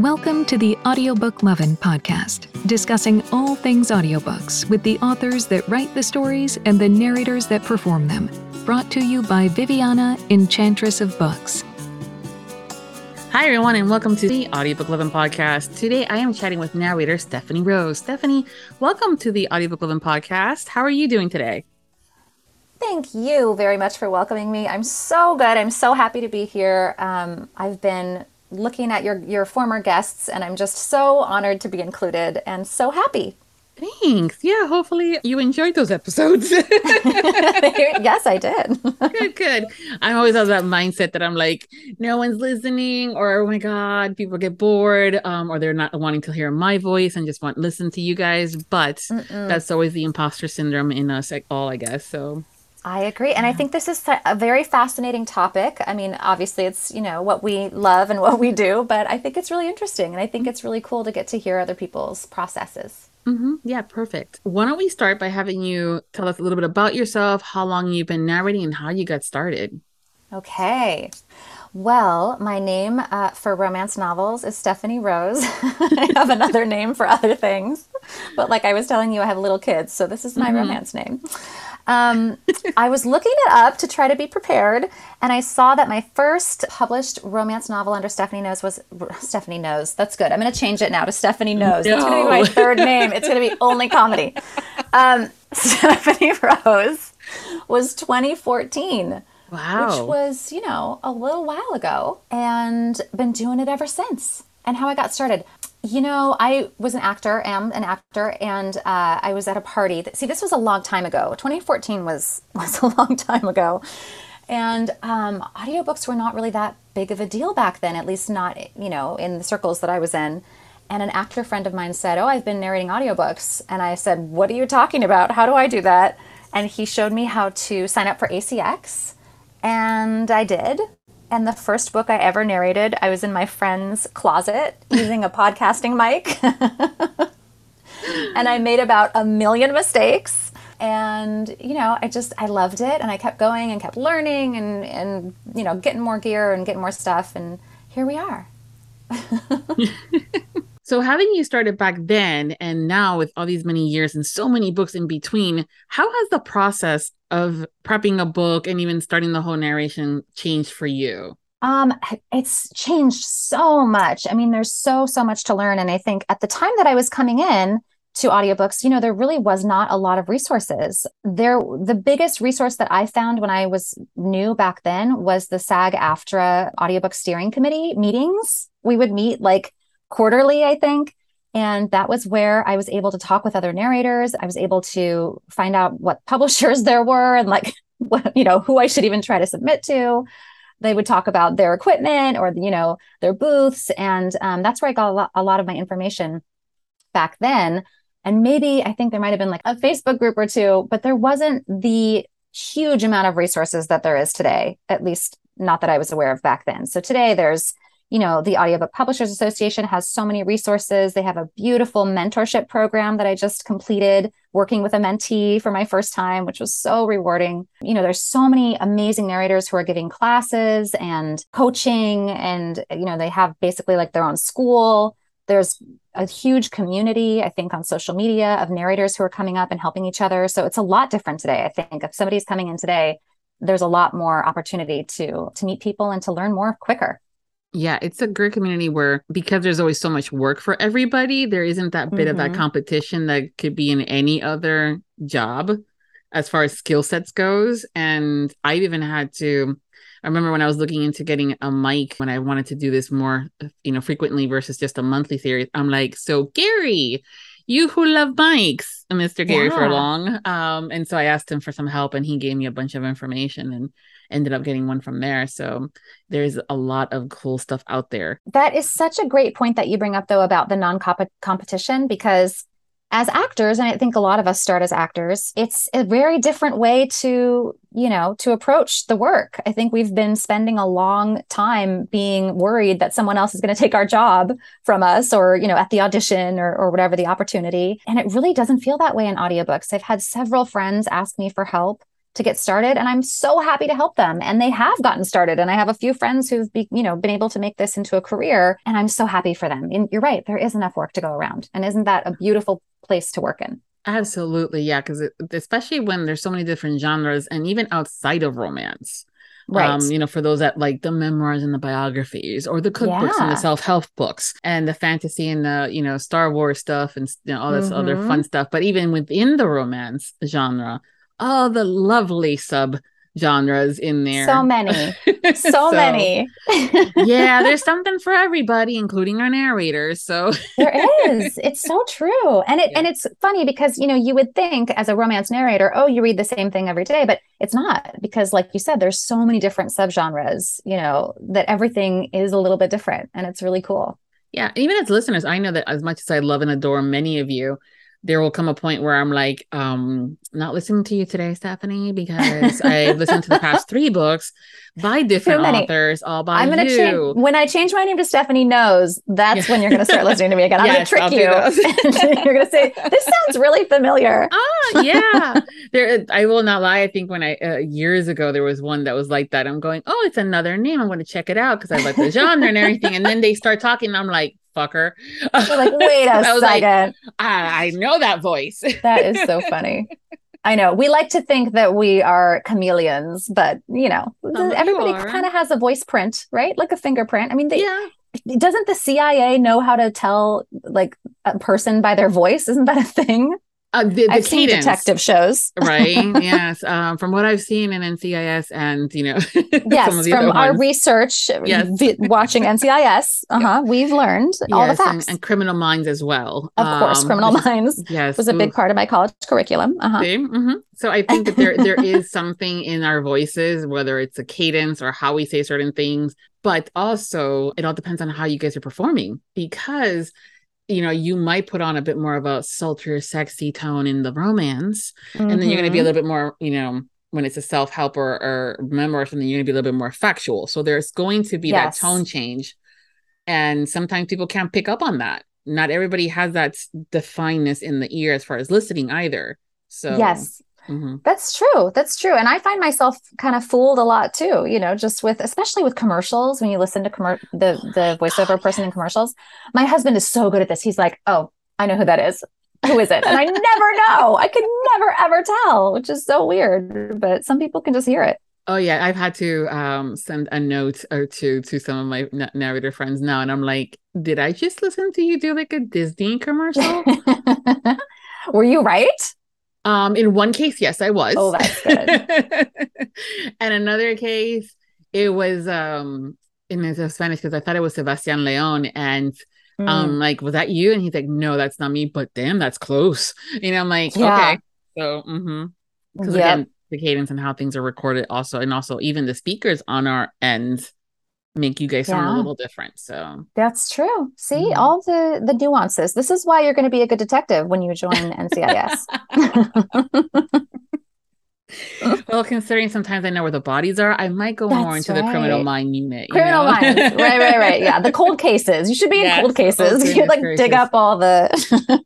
Welcome to the Audiobook Lovin' podcast, discussing all things audiobooks with the authors that write the stories and the narrators that perform them. Brought to you by Viviana, Enchantress of Books. Hi, everyone, and welcome to the Audiobook Lovin' podcast. Today, I am chatting with narrator Stephanie Rose. Stephanie, welcome to the Audiobook Lovin' podcast. How are you doing today? Thank you very much for welcoming me. I'm so good. I'm so happy to be here. Um, I've been looking at your your former guests and I'm just so honored to be included and so happy. Thanks. Yeah, hopefully you enjoyed those episodes. yes, I did. good, good. I'm always of that mindset that I'm like, no one's listening, or oh my god, people get bored, um, or they're not wanting to hear my voice and just want to listen to you guys. But Mm-mm. that's always the imposter syndrome in us all, I guess. So I agree. And I think this is a very fascinating topic. I mean, obviously, it's, you know, what we love and what we do, but I think it's really interesting. And I think it's really cool to get to hear other people's processes. Mm-hmm. Yeah, perfect. Why don't we start by having you tell us a little bit about yourself, how long you've been narrating, and how you got started? Okay. Well, my name uh, for romance novels is Stephanie Rose. I have another name for other things, but like I was telling you, I have little kids, so this is my mm-hmm. romance name. Um, I was looking it up to try to be prepared, and I saw that my first published romance novel under Stephanie Knows was Stephanie Knows. That's good. I'm going to change it now to Stephanie Knows. No. That's going to be my third name. It's going to be only comedy. Um, Stephanie Rose was 2014. Wow. Which was, you know, a little while ago, and been doing it ever since. And how I got started. You know, I was an actor, am an actor, and uh, I was at a party. That, see, this was a long time ago. 2014 was was a long time ago, and um, audiobooks were not really that big of a deal back then. At least not, you know, in the circles that I was in. And an actor friend of mine said, "Oh, I've been narrating audiobooks," and I said, "What are you talking about? How do I do that?" And he showed me how to sign up for ACX, and I did. And the first book I ever narrated, I was in my friend's closet using a podcasting mic. and I made about a million mistakes. And, you know, I just, I loved it. And I kept going and kept learning and, and you know, getting more gear and getting more stuff. And here we are. So, having you started back then and now with all these many years and so many books in between, how has the process of prepping a book and even starting the whole narration changed for you? Um, it's changed so much. I mean, there's so, so much to learn. And I think at the time that I was coming in, to audiobooks, you know, there really was not a lot of resources. There the biggest resource that I found when I was new back then was the SAG AFTRA audiobook steering committee meetings. We would meet like quarterly, I think. And that was where I was able to talk with other narrators. I was able to find out what publishers there were and like, what, you know, who I should even try to submit to. They would talk about their equipment or, you know, their booths. And um, that's where I got a lot, a lot of my information back then. And maybe I think there might have been like a Facebook group or two, but there wasn't the huge amount of resources that there is today, at least not that I was aware of back then. So today there's you know, the Audiobook Publishers Association has so many resources. They have a beautiful mentorship program that I just completed working with a mentee for my first time, which was so rewarding. You know, there's so many amazing narrators who are giving classes and coaching, and, you know, they have basically like their own school. There's a huge community, I think, on social media of narrators who are coming up and helping each other. So it's a lot different today. I think if somebody's coming in today, there's a lot more opportunity to to meet people and to learn more quicker. Yeah, it's a great community where because there's always so much work for everybody, there isn't that bit mm-hmm. of that mm-hmm. competition that could be in any other job as far as skill sets goes. And I've even had to I remember when I was looking into getting a mic when I wanted to do this more, you know, frequently versus just a monthly series. I'm like, so Gary, you who love bikes, Mr. Gary yeah. Furlong. Um, and so I asked him for some help and he gave me a bunch of information and ended up getting one from there. So there's a lot of cool stuff out there. That is such a great point that you bring up, though, about the non competition, because as actors and i think a lot of us start as actors it's a very different way to you know to approach the work. I think we've been spending a long time being worried that someone else is going to take our job from us or you know at the audition or, or whatever the opportunity. And it really doesn't feel that way in audiobooks. I've had several friends ask me for help to get started and i'm so happy to help them and they have gotten started and i have a few friends who've be, you know been able to make this into a career and i'm so happy for them. And you're right there is enough work to go around. And isn't that a beautiful place to work in absolutely yeah because especially when there's so many different genres and even outside of romance Right. Um, you know, for those that like the memoirs and the biographies or the cookbooks and the self-help books and the fantasy and the, you know, Star Wars stuff and you know, all this other Mhm. fun stuff. But even within the romance genre, all the lovely sub genres in there. so many so, many yeah, there's something for everybody, including our narrators. So there is it's so true and it Yeah. and it's funny because you know you would think as a romance narrator oh you read the same thing every day but it's not because like you said there's so many different subgenres you know that everything is a little bit different and it's really cool Yeah, even as listeners, I know that as much as I love and adore many of you, there will come a point where I'm like, um, not listening to you today, Stephanie, because I've listened to the past three books by different authors, all by i'm gonna you. change when i change my name to stephanie knows that's when you're gonna start listening to me again i'm Yes, gonna trick you those. you're gonna say this sounds really familiar Ah, yeah. there, I will not lie. I think when I uh, years ago there was one that was like that. I'm going, oh, it's another name. I'm going to check it out because I like the genre and everything. And then they start talking. And I'm like, fucker. you're like wait a I was like, second I, I know that voice. That is so funny. I know. We like to think that we are chameleons, but you know, oh, Some everybody kind of has a voice print, right? Like a fingerprint. I mean, they, yeah. doesn't the CIA know how to tell like a person by their voice? Isn't that a thing? Uh, the, the I've seen detective shows. right yes um from what i've seen in ncis and you know some of Yes, from our ones. research, Yes. watching NCIS, uh-huh, we've learned all the Yes, and- facts. and, criminal minds as well of course, Um, Criminal which Minds yes was a big part of my college curriculum. Uh-huh. See? Mhm. so i think that there there is something in our voices whether it's a cadence or how we say certain things but also it all depends on how you guys are performing because you know you might put on a bit more of a sultry sexy tone in the romance and then you're going to be a Mhm. little bit more you know when it's a self-help or, or memoir or something you're going to be a little bit more factual so there's going to be Yes. that tone change and sometimes people can't pick up on that not everybody has that s- definedness in the ear as far as listening either so yes. Mhm. That's true. That's true. And I find myself kind of fooled a lot too, you know, just with especially with commercials when you listen to commer- the the voiceover person in commercials. My husband is so good at this. He's like, "Oh, I know who that is. Who is it?" And I never know. I could never ever tell, which is so weird, but some people can just hear it. oh yeah i've had to um send a note or two to some of my na- narrator friends now and i'm like did i just listen to you do like a disney commercial Were you right? Um, in one case, yes, I was. Oh, that's good. and another case, it was um in Spanish because I thought it was Sebastian Leon, and Mm. um, like, was that you? And he's like, no, that's not me. But damn, that's close. You know, I'm like, Yeah. okay, so mm-hmm. Because Yep. again, the cadence and how things are recorded, also, and also even the speakers on our end make you guys sound a little different. So That's true. See, Mhm. all the the nuances. This is why you're going to be a good detective when you join NCIS. well, considering sometimes I know where the bodies are, I might go more That's into the criminal mind unit. you Criminal know? minds. Right, right, right. Yeah. The cold cases. You should be Yes. in cold Oh, cases. you like dig up all the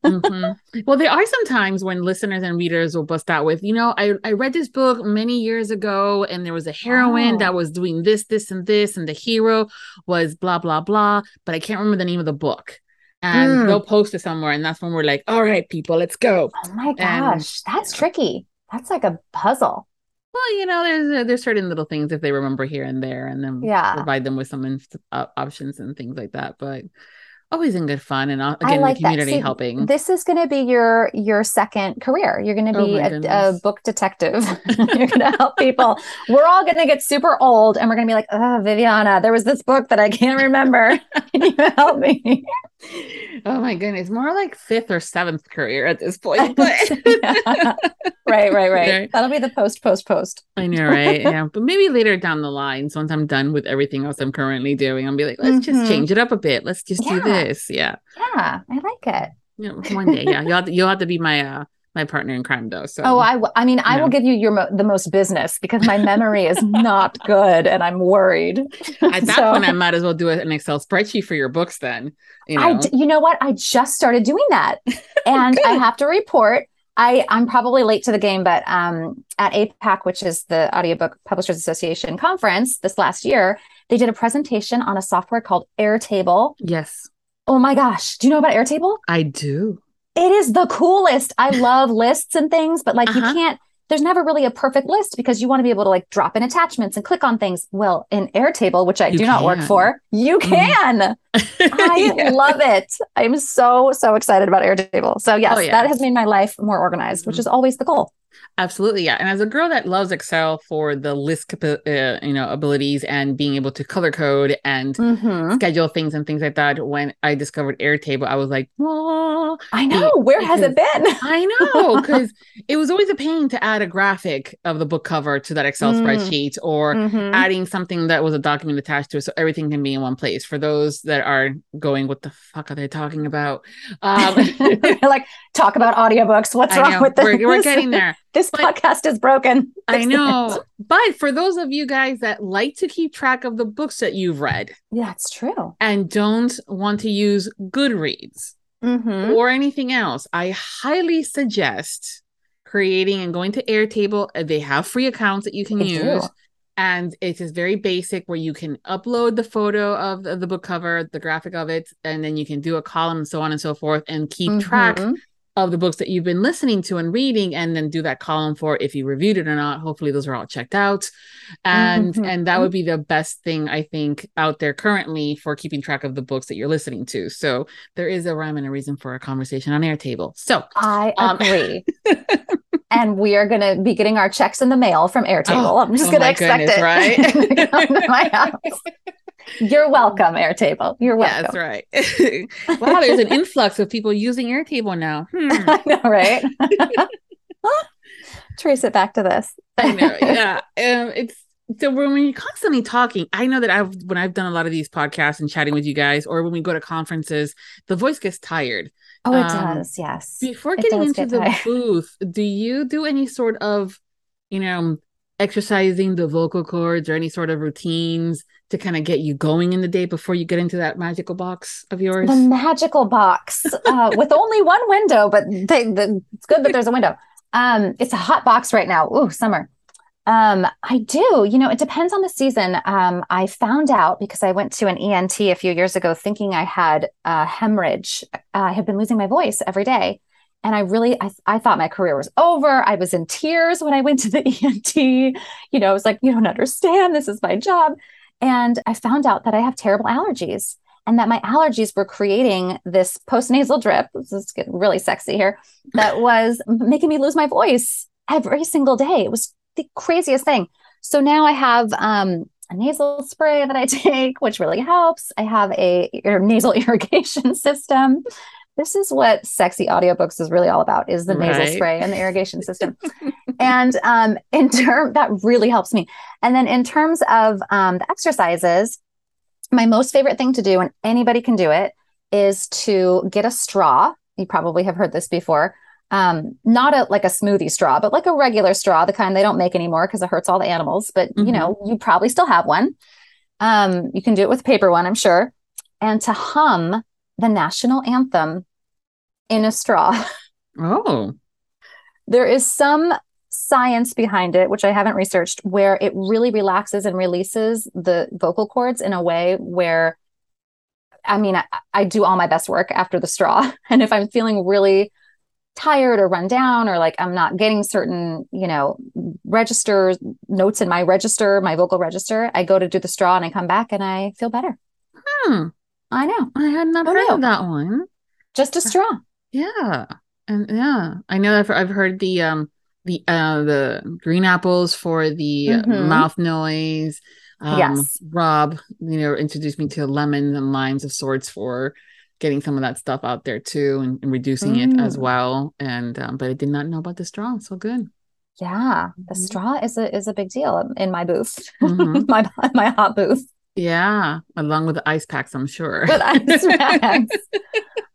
Mhm. Well, there are some times when listeners and readers will bust out with, you know, I, I read this book many years ago, and there was a heroine Oh. that was doing this, this, and this, and the hero was blah, blah, blah, but I can't remember the name of the book. And Mm. they'll post it somewhere, and that's when we're like, all right, people, let's go. Oh my And- gosh. That's tricky. That's like a puzzle. Well, you know, there's there's certain little things if they remember here and there, and then Yeah. provide them with some uh, options and things like that. But always in good fun, and uh, again, like the community See, helping. This is going to be your your second career. You're going to Oh be my a, a book detective. you're going to help people. We're all going to get super old, and we're going to be like, "Oh, Viviana, there was this book that I can't remember. Can you help me?" oh my goodness, more like fifth or seventh career at this point. But right, right, right. Right. That'll be the post, post, post. I know, right? Yeah, but maybe later down the line, once I'm done with everything else I'm currently doing, I'll be like, let's Mhm. just change it up a bit. Let's just do Yeah. This. Yeah, Yeah, I like it. know, one day. Yeah, you'll have to, you'll have to be my uh my partner in crime though. So Oh, I, w- I mean, I No. will give you your mo- the most business because my memory is not good, and I'm worried. at that So- point, I might as well do an Excel spreadsheet for your books. Then you know, I, d- you know what? I just started doing that, and I have to report. I, I'm probably late to the game, but um, at APAC, which is the Audiobook Publishers Association conference this last year, they did a presentation on a software called Airtable. Yes. Oh my gosh. Do you know about Airtable? I do. It is the coolest. I love lists and things, but like uh-huh. you can't there's never really a perfect list because you want to be able to like drop in attachments and click on things. Well, in Airtable, which I you do can. not work for, you mm-hmm. can. I yeah. love it. I'm so, so excited about Airtable. So, yes, oh, yeah. that has made my life more organized, mm-hmm. which is always the goal. Absolutely, yeah. And as a girl that loves Excel for the list, uh, you know, abilities and being able to color code and mm-hmm. schedule things and things like that, when I discovered Airtable, I was like, "Oh, I know. Where has it been?" I know because it was always a pain to add a graphic of the book cover to that Excel mm. spreadsheet or mm-hmm. adding something that was a document attached to it, so everything can be in one place. For those that are going, "What the fuck are they talking about?" Um, like talk about audiobooks. What's wrong with this? We're, we're getting there. this but, podcast is broken. I know. But for those of you guys that like to keep track of the books that you've read, yeah, it's true. And don't want to use Goodreads mm-hmm. or anything else, I highly suggest creating and going to Airtable. They have free accounts that you can they use. Do. And it is very basic where you can upload the photo of, of the book cover, the graphic of it, and then you can do a column and so on and so forth and keep mm-hmm. track of the books that you've been listening to and reading and then do that column for if you reviewed it or not. Hopefully those are all checked out. And mm-hmm. and that would be the best thing i think out there currently for keeping track of the books that you're listening to. So there is a rhyme and a reason for a conversation on airtable. So i um, agree. And we are going to be getting our checks in the mail from airtable. Oh, i'm just oh going to expect goodness, it. right You're welcome, Airtable. You're welcome. That's right. wow, there's an influx of people using Airtable now. Hmm. I know, right? Trace it back to this. I know. Yeah. Um, it's so when you're constantly talking, I know that I've when I've done a lot of these podcasts and chatting with you guys, or when we go to conferences, the voice gets tired. Oh, it um, does. Yes. Before getting into get the tired. booth, do you do any sort of, you know, exercising the vocal cords or any sort of routines to kind of get you going in the day before you get into that magical box of yours? The magical box uh, with only one window, but they, the, it's good that there's a window. Um, it's a hot box right now. Ooh, summer. Um, I do. You know, it depends on the season. Um, I found out because I went to an ENT a few years ago thinking I had a hemorrhage. Uh, I had been losing my voice every day and i really I, I thought my career was over i was in tears when i went to the ent you know i was like you don't understand this is my job and i found out that i have terrible allergies and that my allergies were creating this postnasal drip. This is getting really sexy here. That was making me lose my voice every single day. It was the craziest thing. So now i have um, a nasal spray that I take, which really helps. I have a nasal irrigation system this is what sexy audiobooks is really all about is the right. nasal spray and the irrigation system. And um, in term that really helps me. And then in terms of um, the exercises my most favorite thing to do and anybody can do it is to get a straw. You probably have heard this before. Um, not a like a smoothie straw but like a regular straw the kind they don't make anymore because it hurts all the animals but mm-hmm. you know you probably still have one. Um, you can do it with a paper one i'm sure. And to hum the national anthem in a straw. Oh. there is some science behind it, which I haven't researched, where it really relaxes and releases the vocal cords in a way where, I mean, I, I do all my best work after the straw. And if I'm feeling really tired or run down or like I'm not getting certain, you know, register notes in my register, my vocal register, I go to do the straw and I come back and I feel better. Hmm. I know. I had not heard of that one. Just a straw. Yeah. And yeah, I know I've, I've heard the um the uh the green apples for the mm-hmm. mouth noise. Um, yes. Rob, you know, introduced me to lemons and limes of sorts for getting some of that stuff out there too and, and reducing mm. it as mm. well. And um, but I did not know about the straw. So good. Yeah, the mm-hmm. straw is a is a big deal in my booth, mm-hmm. my my hot booth. Yeah, along with the ice packs, I'm sure. With ice packs.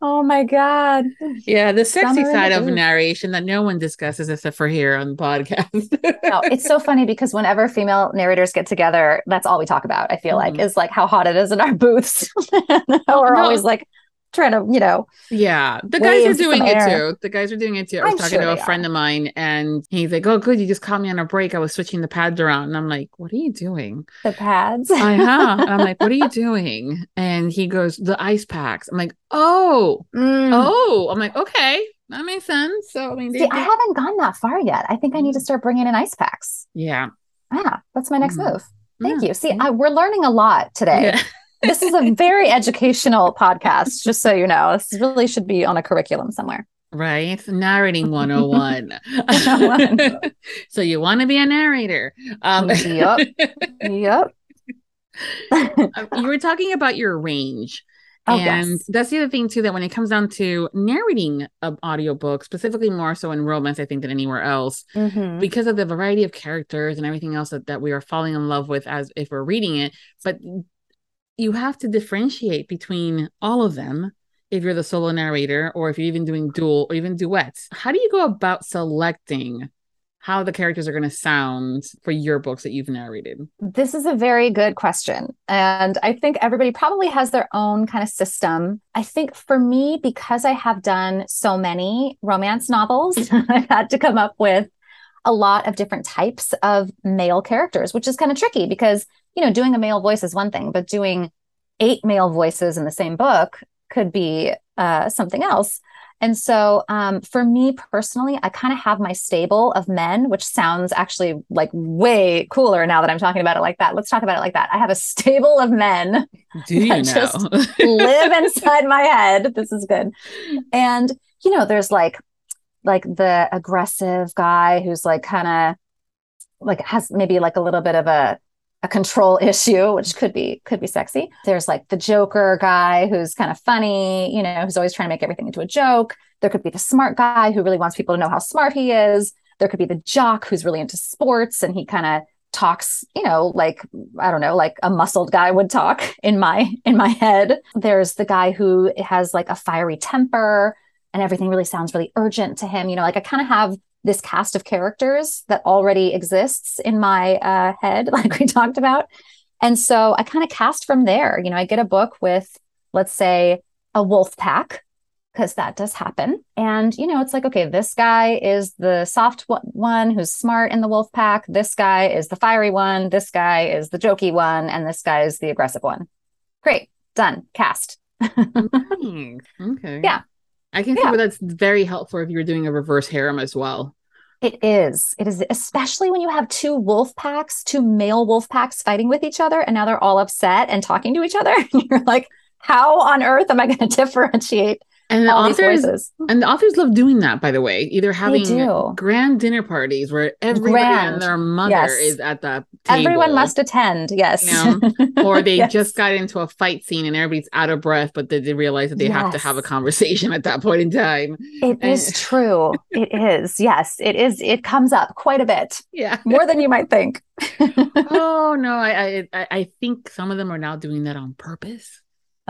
oh my god. Yeah, the sexy Summer side of narration that no one discusses except for here on the podcast. no, it's so funny because whenever female narrators get together, that's all we talk about. I feel mm-hmm. like is like how hot it is in our booths. We're no. always like, trying to, you know. Yeah, the guys are doing it too. The guys are doing it too. I was I'm talking sure to a friend are. of mine, and he's like, "Oh, good, you just caught me on a break. I was switching the pads around." And I'm like, "What are you doing?" The pads. I huh. And I'm like, "What are you doing?" And he goes, "The ice packs." I'm like, "Oh, mm. oh." I'm like, "Okay." That makes sense. So I mean, See, I haven't gone that far yet. I think I need to mm. start bringing in ice packs. Yeah. Yeah, that's my next mm-hmm. move. Thank yeah. you. See, I, we're learning a lot today. Yeah. this is a very educational podcast, just so you know. This really should be on a curriculum somewhere. Right? Narrating 101. so you want to be a narrator. Um, yep. Yep. you were talking about your range. Oh, and yes. that's the other thing too that when it comes down to narrating an audiobook specifically more so in romance i think than anywhere else mm-hmm. because of the variety of characters and everything else that, that we are falling in love with as if we're reading it but you have to differentiate between all of them if you're the solo narrator or if you're even doing dual or even duets how do you go about selecting how the characters are going to sound for your books that you've narrated? This is a very good question. And I think everybody probably has their own kind of system. I think for me, because I have done so many romance novels, I've had to come up with a lot of different types of male characters, which is kind of tricky because, you know, doing a male voice is one thing, but doing eight male voices in the same book could be uh, something else. And so um, for me personally, I kind of have my stable of men, which sounds actually like way cooler now that I'm talking about it like that. Let's talk about it like that. I have a stable of men Do you that know? just live inside my head. This is good. And, you know, there's like, like the aggressive guy who's like kind of like has maybe like a little bit of a a control issue, which could be could be sexy. There's like the Joker guy who's kind of funny, you know, who's always trying to make everything into a joke. There could be the smart guy who really wants people to know how smart he is. There could be the jock who's really into sports and he kind of talks, you know, like I don't know, like a muscled guy would talk in my in my head. There's the guy who has like a fiery temper and everything really sounds really urgent to him. You know, like I kind of have this cast of characters that already exists in my uh, head, like we talked about. And so I kind of cast from there. You know, I get a book with, let's say, a wolf pack, because that does happen. And, you know, it's like, okay, this guy is the soft one who's smart in the wolf pack. This guy is the fiery one. This guy is the jokey one. And this guy is the aggressive one. Great. Done. Cast. okay. Yeah. I can see yeah. where that's very helpful if you're doing a reverse harem as well. It is. It is, especially when you have two wolf packs, two male wolf packs fighting with each other, and now they're all upset and talking to each other. you're like, how on earth am I going to differentiate and the authors and the authors love doing that, by the way. Either having grand dinner parties where everybody grand. and their mother yes. is at the table. Everyone must attend, yes. You know? Or they yes. just got into a fight scene and everybody's out of breath, but they, they realize that they yes. have to have a conversation at that point in time. It and- is true. it is. Yes, it is. It comes up quite a bit. Yeah. More than you might think. oh no, I, I I think some of them are now doing that on purpose.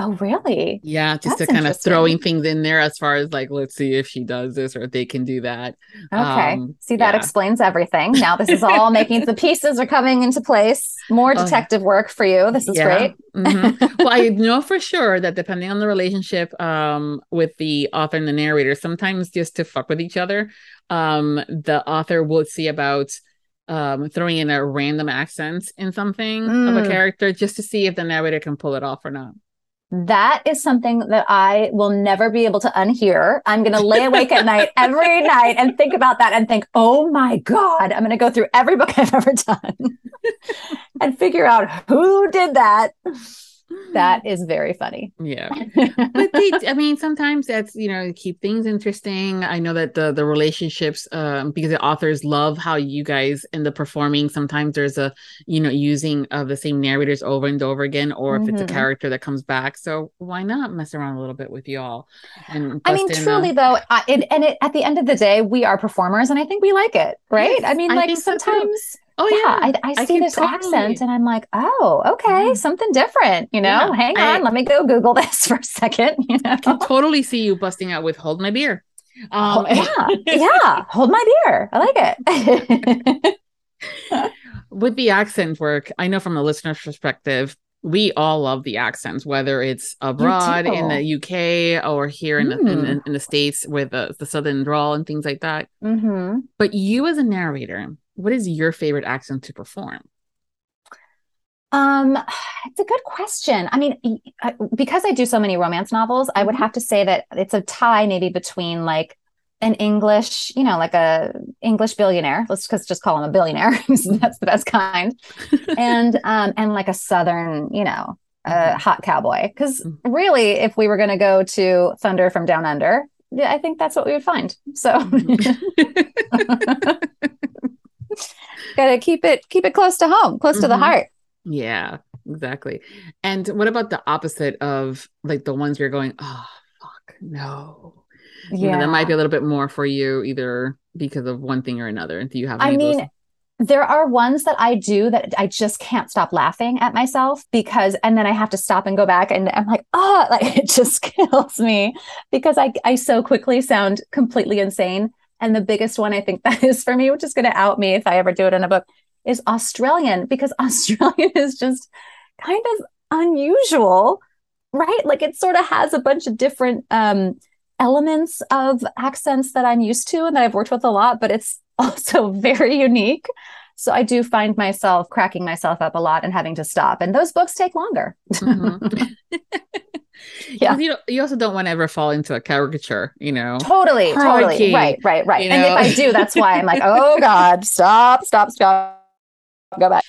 Oh, really? Yeah, just That's to kind of throwing things in there as far as like, let's see if she does this or if they can do that. Okay. Um, see, that yeah. explains everything. Now this is all making the pieces are coming into place. More oh, detective oh, work for you. This is yeah. great. mm-hmm. Well, I know for sure that depending on the relationship um, with the author and the narrator, sometimes just to fuck with each other, um, the author will see about um, throwing in a random accent in something mm. of a mm. character just to see if the narrator can pull it off or not that is something that I will never be able to unhear. I'm going to lay awake at night every night and think about that and think, oh my God, I'm going to go through every book I've ever done and figure out who did that that is very funny. Yeah. but they, I mean, sometimes that's, you know, keep things interesting. I know that the the relationships, um, because the authors love how you guys end up performing. Sometimes there's a, you know, using of the same narrators over and over again, or if mm-hmm. it's a mm-hmm. character that comes back. So why not mess around a little bit with y'all? And I mean, truly a... though, I, it, and it, at the end of the day, we are performers and I think we like it, right? Yes, I mean, like sometimes. So Oh yeah, yeah I, I, see this totally... accent and I'm like, oh, okay, yeah. something different. You know, yeah. hang on, I, let me go Google this for a second. You know, I can totally see you busting out with "Hold My Beer." Um, oh, yeah, yeah, hold my beer. I like it. with the accent work, I know from a listener's perspective, we all love the accents, whether it's abroad in the UK or here in, mm. the, in, mm. in, the States with the, the Southern drawl and things like that. Mm-hmm. But you, as a narrator, what is your favorite accent to perform? Um, it's a good question. I mean, because I do so many romance novels, I would mm-hmm. have to say that it's a tie maybe between like an English, you know, like a English billionaire. Let's just just call him a billionaire. That's the best kind, and um, and like a Southern, you know, a mm-hmm. hot cowboy. Because mm-hmm. really, if we were going to go to Thunder from Down Under, yeah, I think that's what we would find. So. gotta keep it keep it close to home close mm-hmm. to the heart yeah, exactly. And what about the opposite of like the ones you're going, oh fuck, no. Yeah, you know, that might be a little bit more for you, either because of one thing or another. Do you have? I mean, there are ones that I do that I just can't stop laughing at myself because, and then I have to stop and go back, and I'm like, oh, like it just kills me because I I so quickly sound completely insane. And the biggest one I think that is for me, which is going to out me if I ever do it in a book, is Australian because Australian is just kind of unusual, right? Like it sort of has a bunch of different um, elements of accents that I'm used to and that I've worked with a lot, but it's also very unique. So I do find myself cracking myself up a lot and having to stop. And those books take longer. Mm-hmm. Yeah. You, you also don't want to ever fall into a caricature, you know? Totally, totally. Right, right, right. You and know? if I do, that's why I'm like, oh God, stop, stop, stop go back.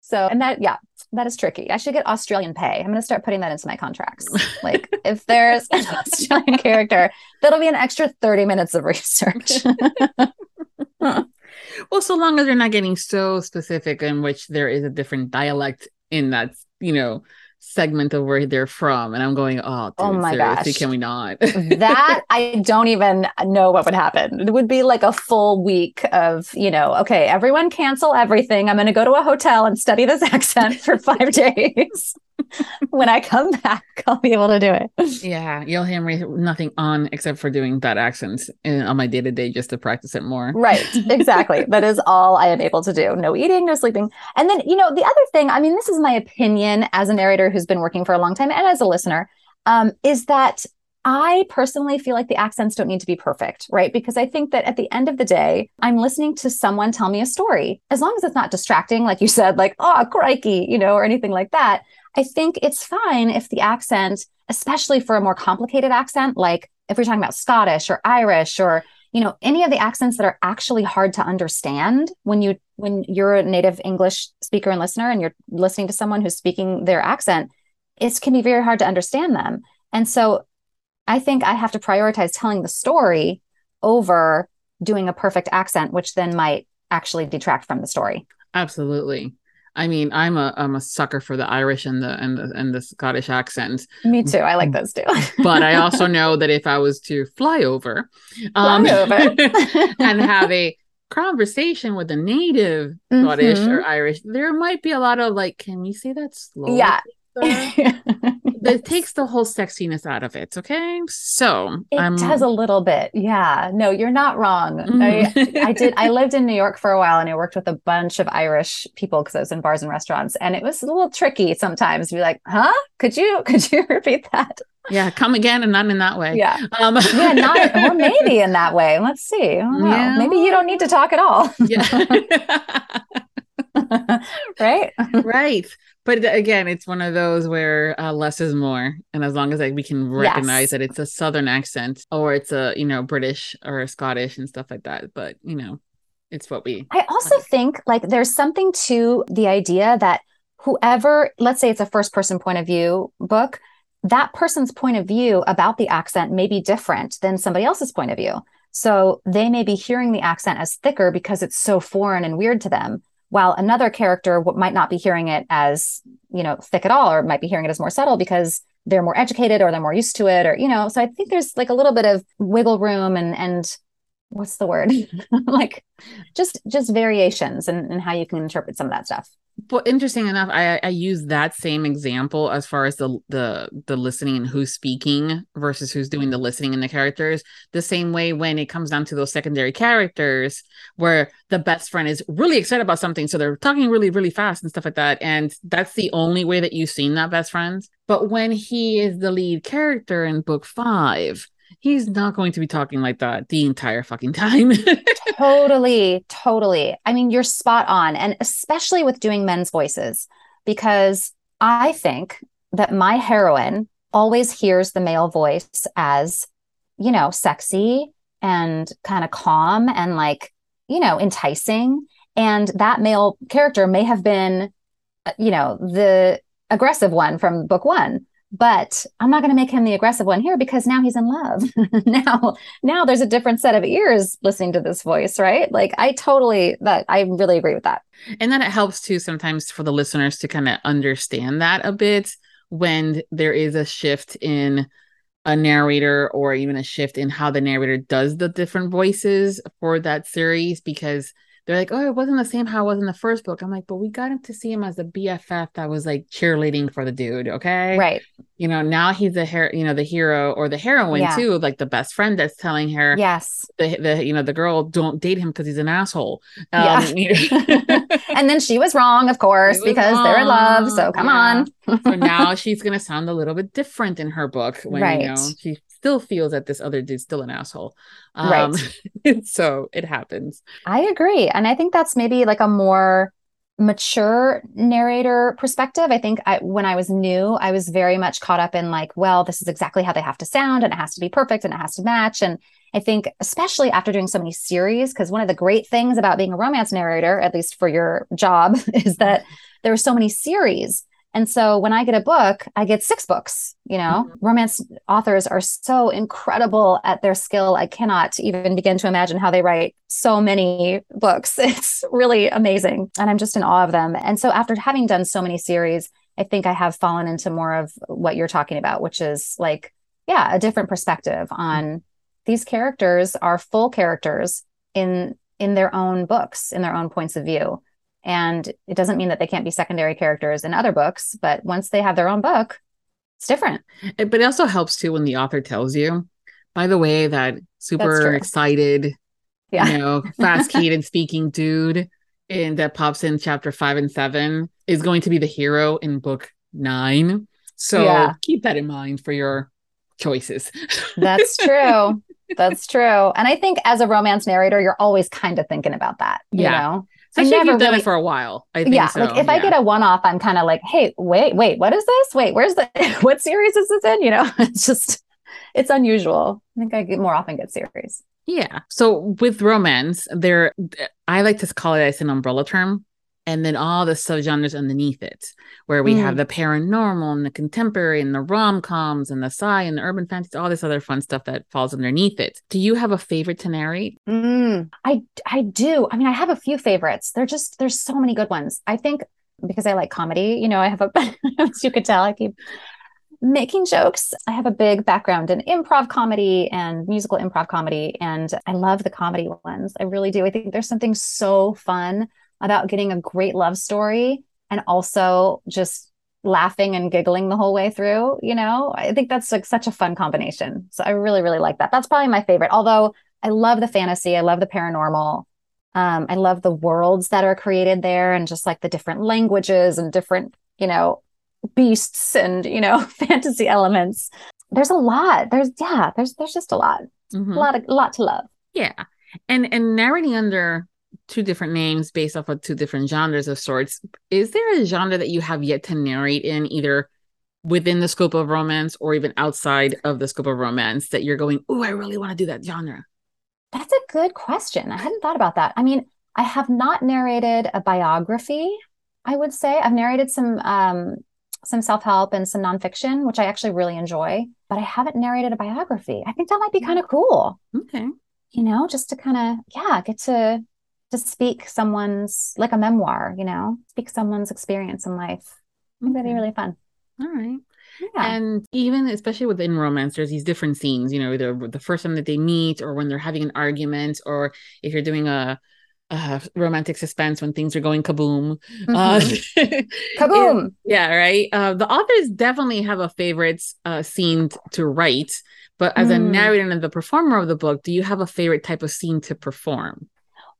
So, and that, yeah, that is tricky. I should get Australian pay. I'm going to start putting that into my contracts. Like, if there's an Australian character, that'll be an extra 30 minutes of research. well, so long as you're not getting so specific in which there is a different dialect in that, you know, segment of where they're from and i'm going oh, oh dude, oh my gosh. can we not? That i don't even know what would happen. It would be like a full week of you know okay everyone cancel everything. I'm going to go to a hotel and study this accent for five days when I come back, I'll be able to do it. Yeah, you'll hear me nothing on except for doing that accent in, on my day to day just to practice it more. Right, exactly. that is all I am able to do. No eating, no sleeping. And then, you know, the other thing, I mean, this is my opinion as a narrator who's been working for a long time and as a listener, um, is that I personally feel like the accents don't need to be perfect, right? Because I think that at the end of the day, I'm listening to someone tell me a story. As long as it's not distracting, like you said, like, oh, crikey, you know, or anything like that. I think it's fine if the accent, especially for a more complicated accent, like if we're talking about Scottish or Irish or you know any of the accents that are actually hard to understand when you when you're a native English speaker and listener and you're listening to someone who's speaking their accent, it can be very hard to understand them. And so I think I have to prioritize telling the story over doing a perfect accent, which then might actually detract from the story. Absolutely. I mean, I'm a I'm a sucker for the Irish and the and the and the Scottish accents. Me too. I like those too. but I also know that if I was to fly over, um, fly over. and have a conversation with a native mm-hmm. Scottish or Irish, there might be a lot of like, can we say that slow? Yeah, it takes the whole sexiness out of it. Okay. So it um, does a little bit. Yeah. No, you're not wrong. I, I, did. I lived in New York for a while and I worked with a bunch of Irish people because I was in bars and restaurants. And it was a little tricky sometimes to be like, huh? Could you, could you repeat that? Yeah. Come again and not in that way. Yeah. Um, yeah. Not, or maybe in that way. Let's see. Yeah. Maybe you don't need to talk at all. yeah. right. right but again it's one of those where uh, less is more and as long as like we can recognize yes. that it's a southern accent or it's a you know british or scottish and stuff like that but you know it's what we i also like. think like there's something to the idea that whoever let's say it's a first person point of view book that person's point of view about the accent may be different than somebody else's point of view so they may be hearing the accent as thicker because it's so foreign and weird to them while another character might not be hearing it as you know thick at all or might be hearing it as more subtle because they're more educated or they're more used to it or you know so i think there's like a little bit of wiggle room and and what's the word? Like just just variations and, how you can interpret some of that stuff but interesting enough, I I use that same example as far as the the the listening and who's speaking versus who's doing the listening in the characters. The same way when it comes down to those secondary characters, where the best friend is really excited about something, so they're talking really really fast and stuff like that, and that's the only way that you've seen that best friend. But when he is the lead character in book five, he's not going to be talking like that the entire fucking time. totally, totally. I mean, you're spot on. And especially with doing men's voices, because I think that my heroine always hears the male voice as, you know, sexy and kind of calm and like, you know, enticing. And that male character may have been, uh, you know, the aggressive one from book one but i'm not going to make him the aggressive one here because now he's in love. Now now there's a different set of ears listening to this voice right? Like i totally that i really agree with that. And then it helps too sometimes for the listeners to kind of understand that a bit when there is a shift in a narrator or even a shift in how the narrator does the different voices for that series because they're like, oh, it wasn't the same how it was in the first book. I'm like, but we got him to see him as a BFF that was like cheerleading for the dude. Okay. Right. You know, now he's the hero, you know, the hero or the heroine yeah. too, like the best friend that's telling her, yes, the, the you know, the girl don't date him because he's an asshole. Um, yeah. and then she was wrong, of course, because wrong. they're in love. So come yeah. on. so now she's going to sound a little bit different in her book when, right. you know, she still feels that this other dude's still an asshole. Um, right. so it happens. I agree. And I think that's maybe like a more mature narrator perspective. I think I, when I was new, I was very much caught up in like, well, this is exactly how they have to sound and it has to be perfect and it has to match. And I think, especially after doing so many series, because one of the great things about being a romance narrator, at least for your job, is that there are so many series. And so when I get a book, I get six books. You know, mm-hmm. romance authors are so incredible at their skill. I cannot even begin to imagine how they write so many books. It's really amazing. And I'm just in awe of them. And so after having done so many series, I think I have fallen into more of what you're talking about, which is like, yeah, a different perspective on these characters are full characters in in their own books, in their own points of view. And it doesn't mean that they can't be secondary characters in other books, but once they have their own book, it's different. It, but it also helps too when the author tells you, by the way, that super excited, yeah. you know, fast keyed and speaking dude in that pops in chapter five and seven is going to be the hero in book nine. So yeah. keep that in mind for your choices. That's true. That's true. And I think as a romance narrator, you're always kind of thinking about that. You yeah. know? Especially if you've done really, it for a while. I think yeah, so. like if yeah. I get a one off, I'm kind of like, hey, wait, wait, what is this? Wait, where's the what series is this in? You know, it's just it's unusual. I think I get more often get series. Yeah. So with romance, there I like to call it as an umbrella term and then all the subgenres underneath it, where we mm. have the paranormal and the contemporary and the rom coms and the sci and the urban fantasy, all this other fun stuff that falls underneath it. Do you have a favorite to narrate? Mm, I I do. I mean, I have a few favorites. They're just there's so many good ones. I think because I like comedy, you know, I have a as you could tell, I keep making jokes. I have a big background in improv comedy and musical improv comedy, and I love the comedy ones. I really do. I think there's something so fun about getting a great love story and also just laughing and giggling the whole way through you know? I think that's like such a fun combination. So i really really like that. That's probably my favorite. Although i love the fantasy i love the paranormal um, i love the worlds that are created there and just like the different languages and different you know beasts and you know fantasy elements. There's a lot. There's yeah there's there's just a lot. Mm-hmm. a lot of, a lot to love. Yeah. And and narrating under two different names based off of two different genres of sorts. Is there a genre that you have yet to narrate in either within the scope of romance or even outside of the scope of romance that you're going, oh, I really want to do that genre? That's a good question. I hadn't thought about that. I mean, I have not narrated a biography, I would say. I've narrated some um some self-help and some nonfiction, which I actually really enjoy, but I haven't narrated a biography. I think that might be kind of cool. Okay. You know, just to kind of, yeah, get to to speak someone's like a memoir, you know, speak someone's experience in life. I think that'd be really fun. All right. Yeah. And even especially within romance, there's these different scenes, you know, either the first time that they meet or when they're having an argument, or if you're doing a uh, romantic suspense when things are going kaboom. Mhm. Uh, Kaboom. yeah, right. Uh, the authors definitely have a favorite uh, scene to write, but as a Mm. narrator and the performer of the book, do you have a favorite type of scene to perform?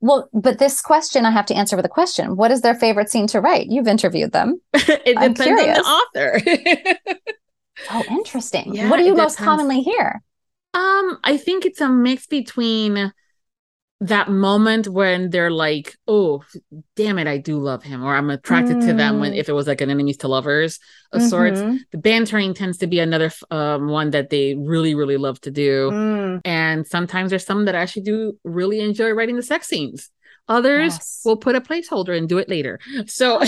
Well, but this question I have to answer with a question. What is their favorite scene to write? You've interviewed them. it I'm depends on curious. the author. Oh, interesting. Yeah, what do you most depends. commonly hear? Um, I think it's a mix between that moment when they're like, "Oh, damn it, I do love him," or "I'm attracted to them." When Mm. if it was like an enemies to lovers of sorts, Mhm. the bantering tends to be another um, one that they really, really love to do. Mm. And sometimes there's some that I actually do really enjoy writing the sex scenes. Others Yes. will put a placeholder and do it later. So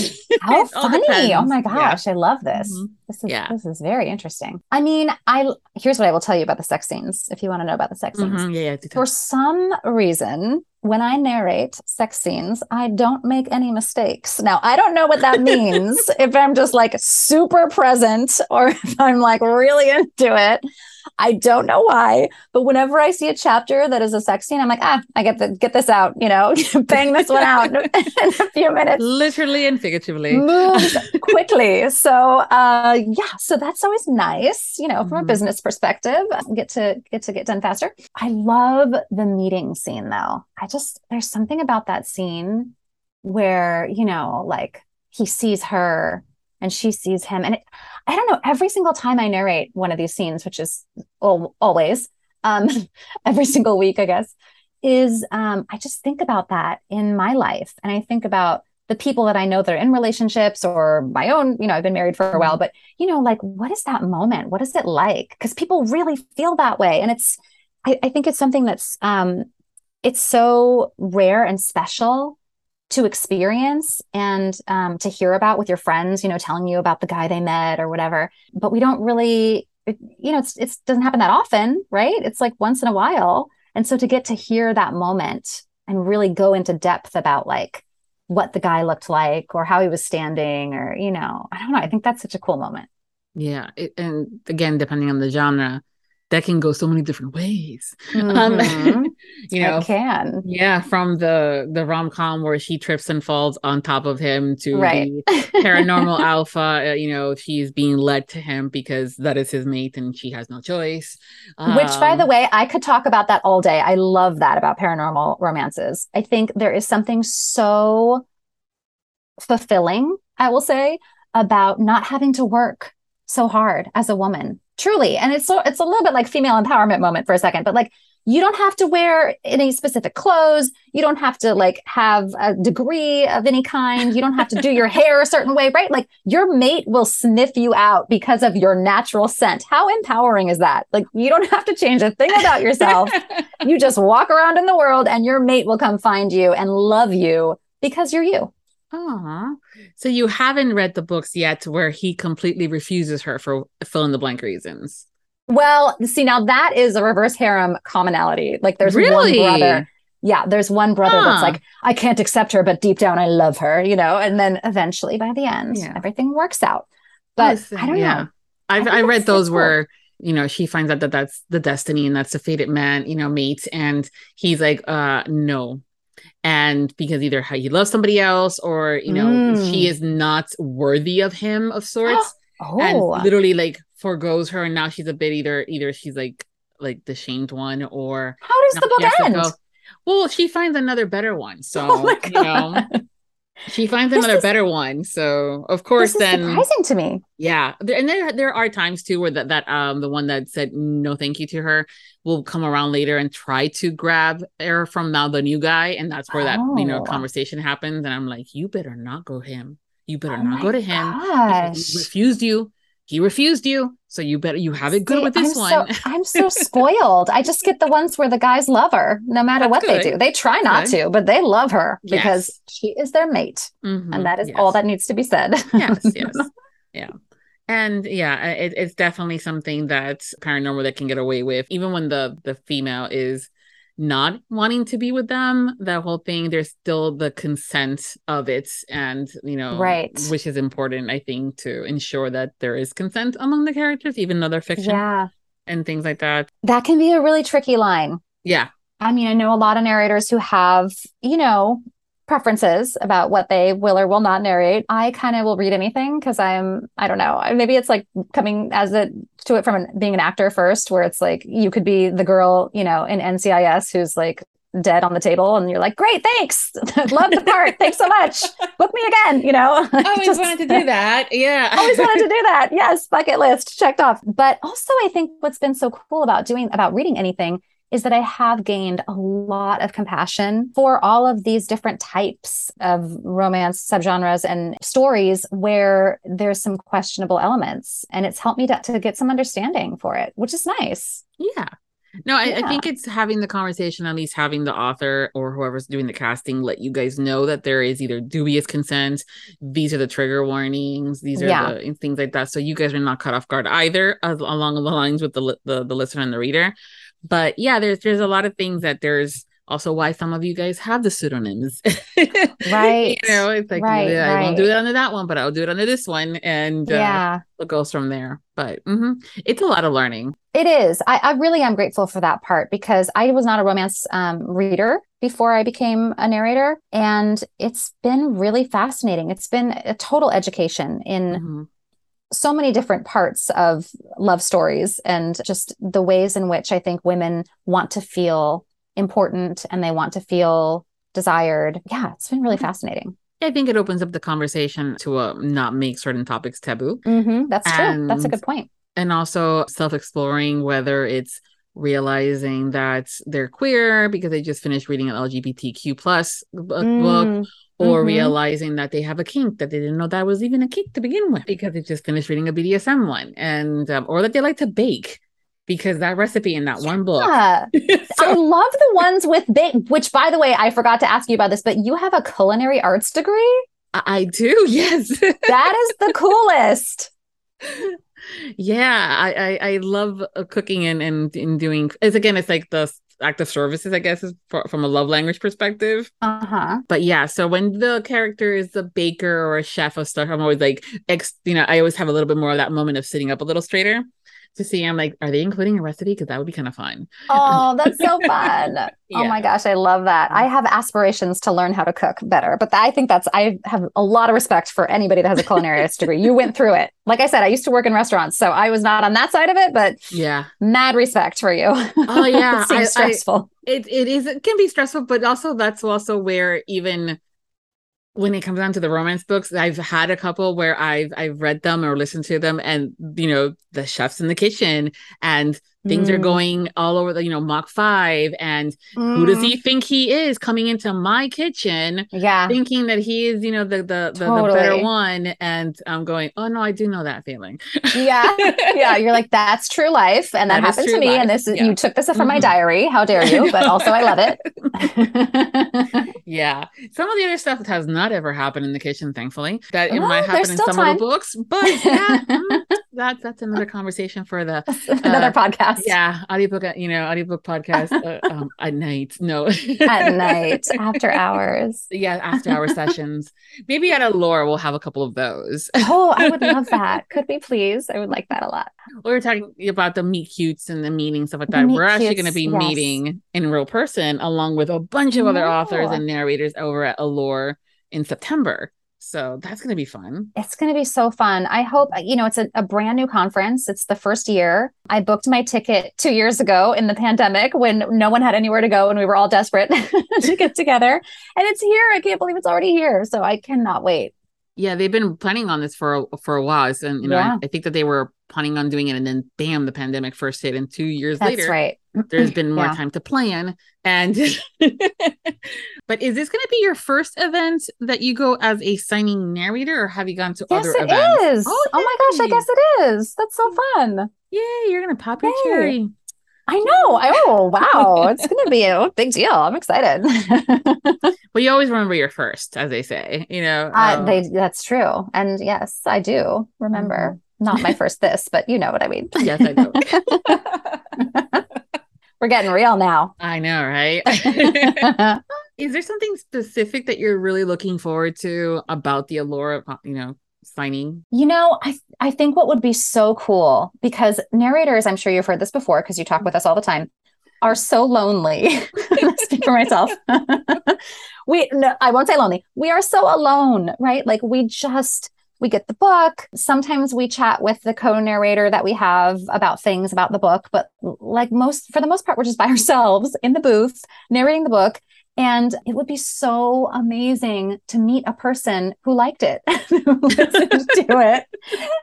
How funny. Oh my Yeah. gosh, I love this. Mhm. This is Yeah. this is very interesting. I mean, I here's what I will tell you about the sex scenes if you want to know about the sex scenes. Mhm, Yeah, yeah. For some reason, when I narrate sex scenes, I don't make any mistakes. Now, I don't know what that means if I'm just like super present or if I'm like really into it. I don't know why, but whenever I see a chapter that is a sex scene, I'm like, ah, I get the get this out, you know, bang this one out in a few minutes Literally and figuratively. moves quickly. So uh yeah, so that's always nice, you know, from a Mhm. business perspective, get to get to get done faster. I love the meeting scene though. I just there's something about that scene where, you know, like he sees her and she sees him and it, I don't know, every single time I narrate one of these scenes, which is al- always um every single week, I guess, is um I just think about that in my life and I think about the people that I know that are in relationships or my own, you know, I've been married for a while, but you know, like what is that moment? What is it like? Because people really feel that way. And it's, I, I think it's something that's, um, it's so rare and special to experience and um, to hear about with your friends, you know, telling you about the guy they met or whatever. But we don't really, it, you know, it's, it doesn't happen that often, right? It's like once in a while. And so to get to hear that moment and really go into depth about like, what the guy looked like or how he was standing or you know i don't know i think that's such a cool moment Yeah, it, and again, depending on the genre, that can go so many different ways. Mhm. Um, you know, it can yeah, from the the rom com where she trips and falls on top of him to Right. the paranormal alpha. Uh, you know, she's being led to him because that is his mate and she has no choice. which by the Um, way i could talk about that all day i love that about paranormal romances i think there is something so fulfilling i will say about not having to work so hard as a woman truly. And it's so it's a little bit like female empowerment moment for a second but like you don't have to wear any specific clothes. You don't have to like have a degree of any kind. You don't have to do your hair a certain way right? Like your mate will sniff you out because of your natural scent. How empowering is that? Like you don't have to change a thing about yourself. You just walk around in the world and your mate will come find you and love you because you're you. Aw. So you haven't read the books yet where he completely refuses her for fill in the blank reasons. Well, see, now that is a reverse harem commonality. Like there's Really? one brother. Yeah, there's one brother that's like, I can't accept her, but deep down I love her, you know, and then eventually by the end, Yeah. everything works out. But Listen, I don't yeah. know. I've think I read those cool. where you know she finds out that that's the destiny and that's the fated man, you know, mate, and he's like, uh, no, and because either he loves somebody else or you know Mm. she is not worthy of him of sorts, and Oh, literally like forgoes her, and now she's a bit either either she's like like the shamed one or how does the book end? Well, she finds another better one, so Oh you know. She finds This another is- better one, so of course This is then surprising to me. yeah, and there there are times too where that that um the one that said no thank you to her will come around later and try to grab her from now the new guy, and that's where that you know Oh. conversation happens. And I'm like, you better not go him. You better Oh not go to him. He- He refused you. He refused you. So you better you have it good See, with this I'm one. So, I'm so spoiled. I just get the ones where the guys love her, no matter That's what they do. They try not Good. to, but they love her because Yes. she is their mate, Mhm, and that is all that needs to be said. yes yes yeah and yeah it, it's definitely something that's paranormal that can get away with even when the the female is not wanting to be with them that whole thing there's still the consent of it and you know Right. which is important i think to ensure that there is consent among the characters even though they're fiction yeah, and things like that that can be a really tricky line. yeah I mean, I know a lot of narrators who have, you know, preferences about what they will or will not narrate. I kind of will read anything because I'm, I don't know, maybe it's like coming as a to it from an, being an actor first, where it's like you could be the girl, you know, in NCIS who's like dead on the table and you're like great thanks! Love the part. Thanks so much. Book me again you know? I always Just, wanted to do that. Yeah. I always wanted to do that. Yes bucket list checked off. But also i think what's been so cool about doing about reading anything is that I have gained a lot of compassion for all of these different types of romance subgenres and stories where there's some questionable elements. And it's helped me to, to get some understanding for it, which is nice. Yeah. No, I, yeah. I, think it's having the conversation, at least having the author or whoever's doing the casting let you guys know that there is either dubious consent, these are the trigger warnings, these are yeah. the things like that. So you guys are not caught off guard either, as, along the lines with the, the the listener and the reader but yeah there's there's a lot of things that there's also why some of you guys have the pseudonyms. Right. you know it's like right, yeah, right. i won't do it under that one but i'll do it under this one and uh, yeah. it goes from there. But mm-hmm, it's a lot of learning. It is. I, I, really am grateful for that part because i was not a romance um, reader before i became a narrator and it's been really fascinating. It's been a total education in mm-hmm so many different parts of love stories and just the ways in which I think women want to feel important and they want to feel desired. Yeah, it's been really mm-hmm. fascinating. I think it opens up the conversation to uh, not make certain topics taboo. Mm-hmm, that's and, true. That's a good point. And also self exploring, whether it's realizing that they're queer because they just finished reading an LGBTQ plus book, mm. book or mm-hmm. realizing that they have a kink that they didn't know that was even a kink to begin with because they just finished reading a BDSM one, and um, or that they like to bake because that recipe in that yeah. one book. so, I love the ones with bake. Which, by the way, I forgot to ask you about this, but you have a culinary arts degree. I, I do. Yes, that is the coolest. yeah, I, I, I love uh, cooking and and, and doing. It's again, it's like the active services, I guess, is for, from a love language perspective. Uh huh. But yeah, so when the character is a baker or a chef or stuff, I'm always like, ex, you know, I always have a little bit more of that moment of sitting up a little straighter to see. I'm like, are they including a recipe? Because that would be kind of fun. Oh, that's so fun. Oh yeah. Oh my gosh, I love that. I mm. have aspirations to learn how to cook better, but I think that's, I have a lot of respect for anybody that has a culinary arts degree. You went through it. Like I said, I used to work in restaurants, so I was not on that side of it, but yeah, mad respect for you. Oh, yeah. it seems I, stressful. I, it, it is, it can be stressful, but also that's also where even when it comes down to the romance books, I've had a couple where I've I've read them or listened to them, and you know the chefs in the kitchen, and things mm. are going all over the you know Mach five, and mm. who does he mm. think he is coming into my kitchen? Yeah, thinking that he is you know the the the, totally. the better one, and I'm going, oh no, I do know that feeling. yeah, yeah, you're like that's true life, and that, that happened to me, life. and this is yeah. you took this from mm-hmm. my diary. How dare you? But also, I love it. yeah, some of the other stuff that has not ever happened in the kitchen, thankfully. That it well, might happen in some time. of the books, but yeah, mm, that's that's another conversation for the another uh, podcast. Yeah, audiobook, uh, you know, audiobook podcast uh, um, at night. No, at night after hours. Yeah, after hour sessions. Maybe at Allure we'll have a couple of those. oh, I would love that. Could we please? I would like that a lot. We were talking about the meet cutes and the meeting stuff like that. We're actually going to be yes. meeting in real person along with a bunch of other authors and narrators over at Allure in September. So that's going to be fun. It's going to be so fun. I hope, you know, it's a, a, brand new conference. It's the first year. I booked my ticket two years ago in the pandemic when no one had anywhere to go and we were all desperate to get together. And it's here. I can't believe it's already here. So I cannot wait. Yeah, they've been planning on this for for a while, and you know, yeah. I, I, think that they were planning on doing it, and then bam, the pandemic first hit, and two years That's later, right. there's been more yeah. time to plan. And but is this going to be your first event that you go as a signing narrator, or have you gone to yes, other it events? Is. Oh, oh my gosh, I guess it is. That's so fun. Yay! You're gonna pop your Yay. cherry. I know. Oh, wow. It's going to be a big deal. I'm excited. well, you always remember your first, as they say, you know. Um, uh, they, that's true. And yes, I do remember. Mm-hmm. Not my first this, but you know what I mean. yes, I do. We're getting real now. I know, right? Is there something specific that you're really looking forward to about the Allure, you know, signing? You know, I I think what would be so cool because narrators, I'm sure you've heard this before because you talk with us all the time. are so lonely. Speak for myself. we no, I won't say lonely. We are so alone, right? Like we just we get the book. Sometimes we chat with the co-narrator that we have about things about the book, but like most for the most part, we're just by ourselves in the booth narrating the book. And it would be so amazing to meet a person who liked it, who listened to it.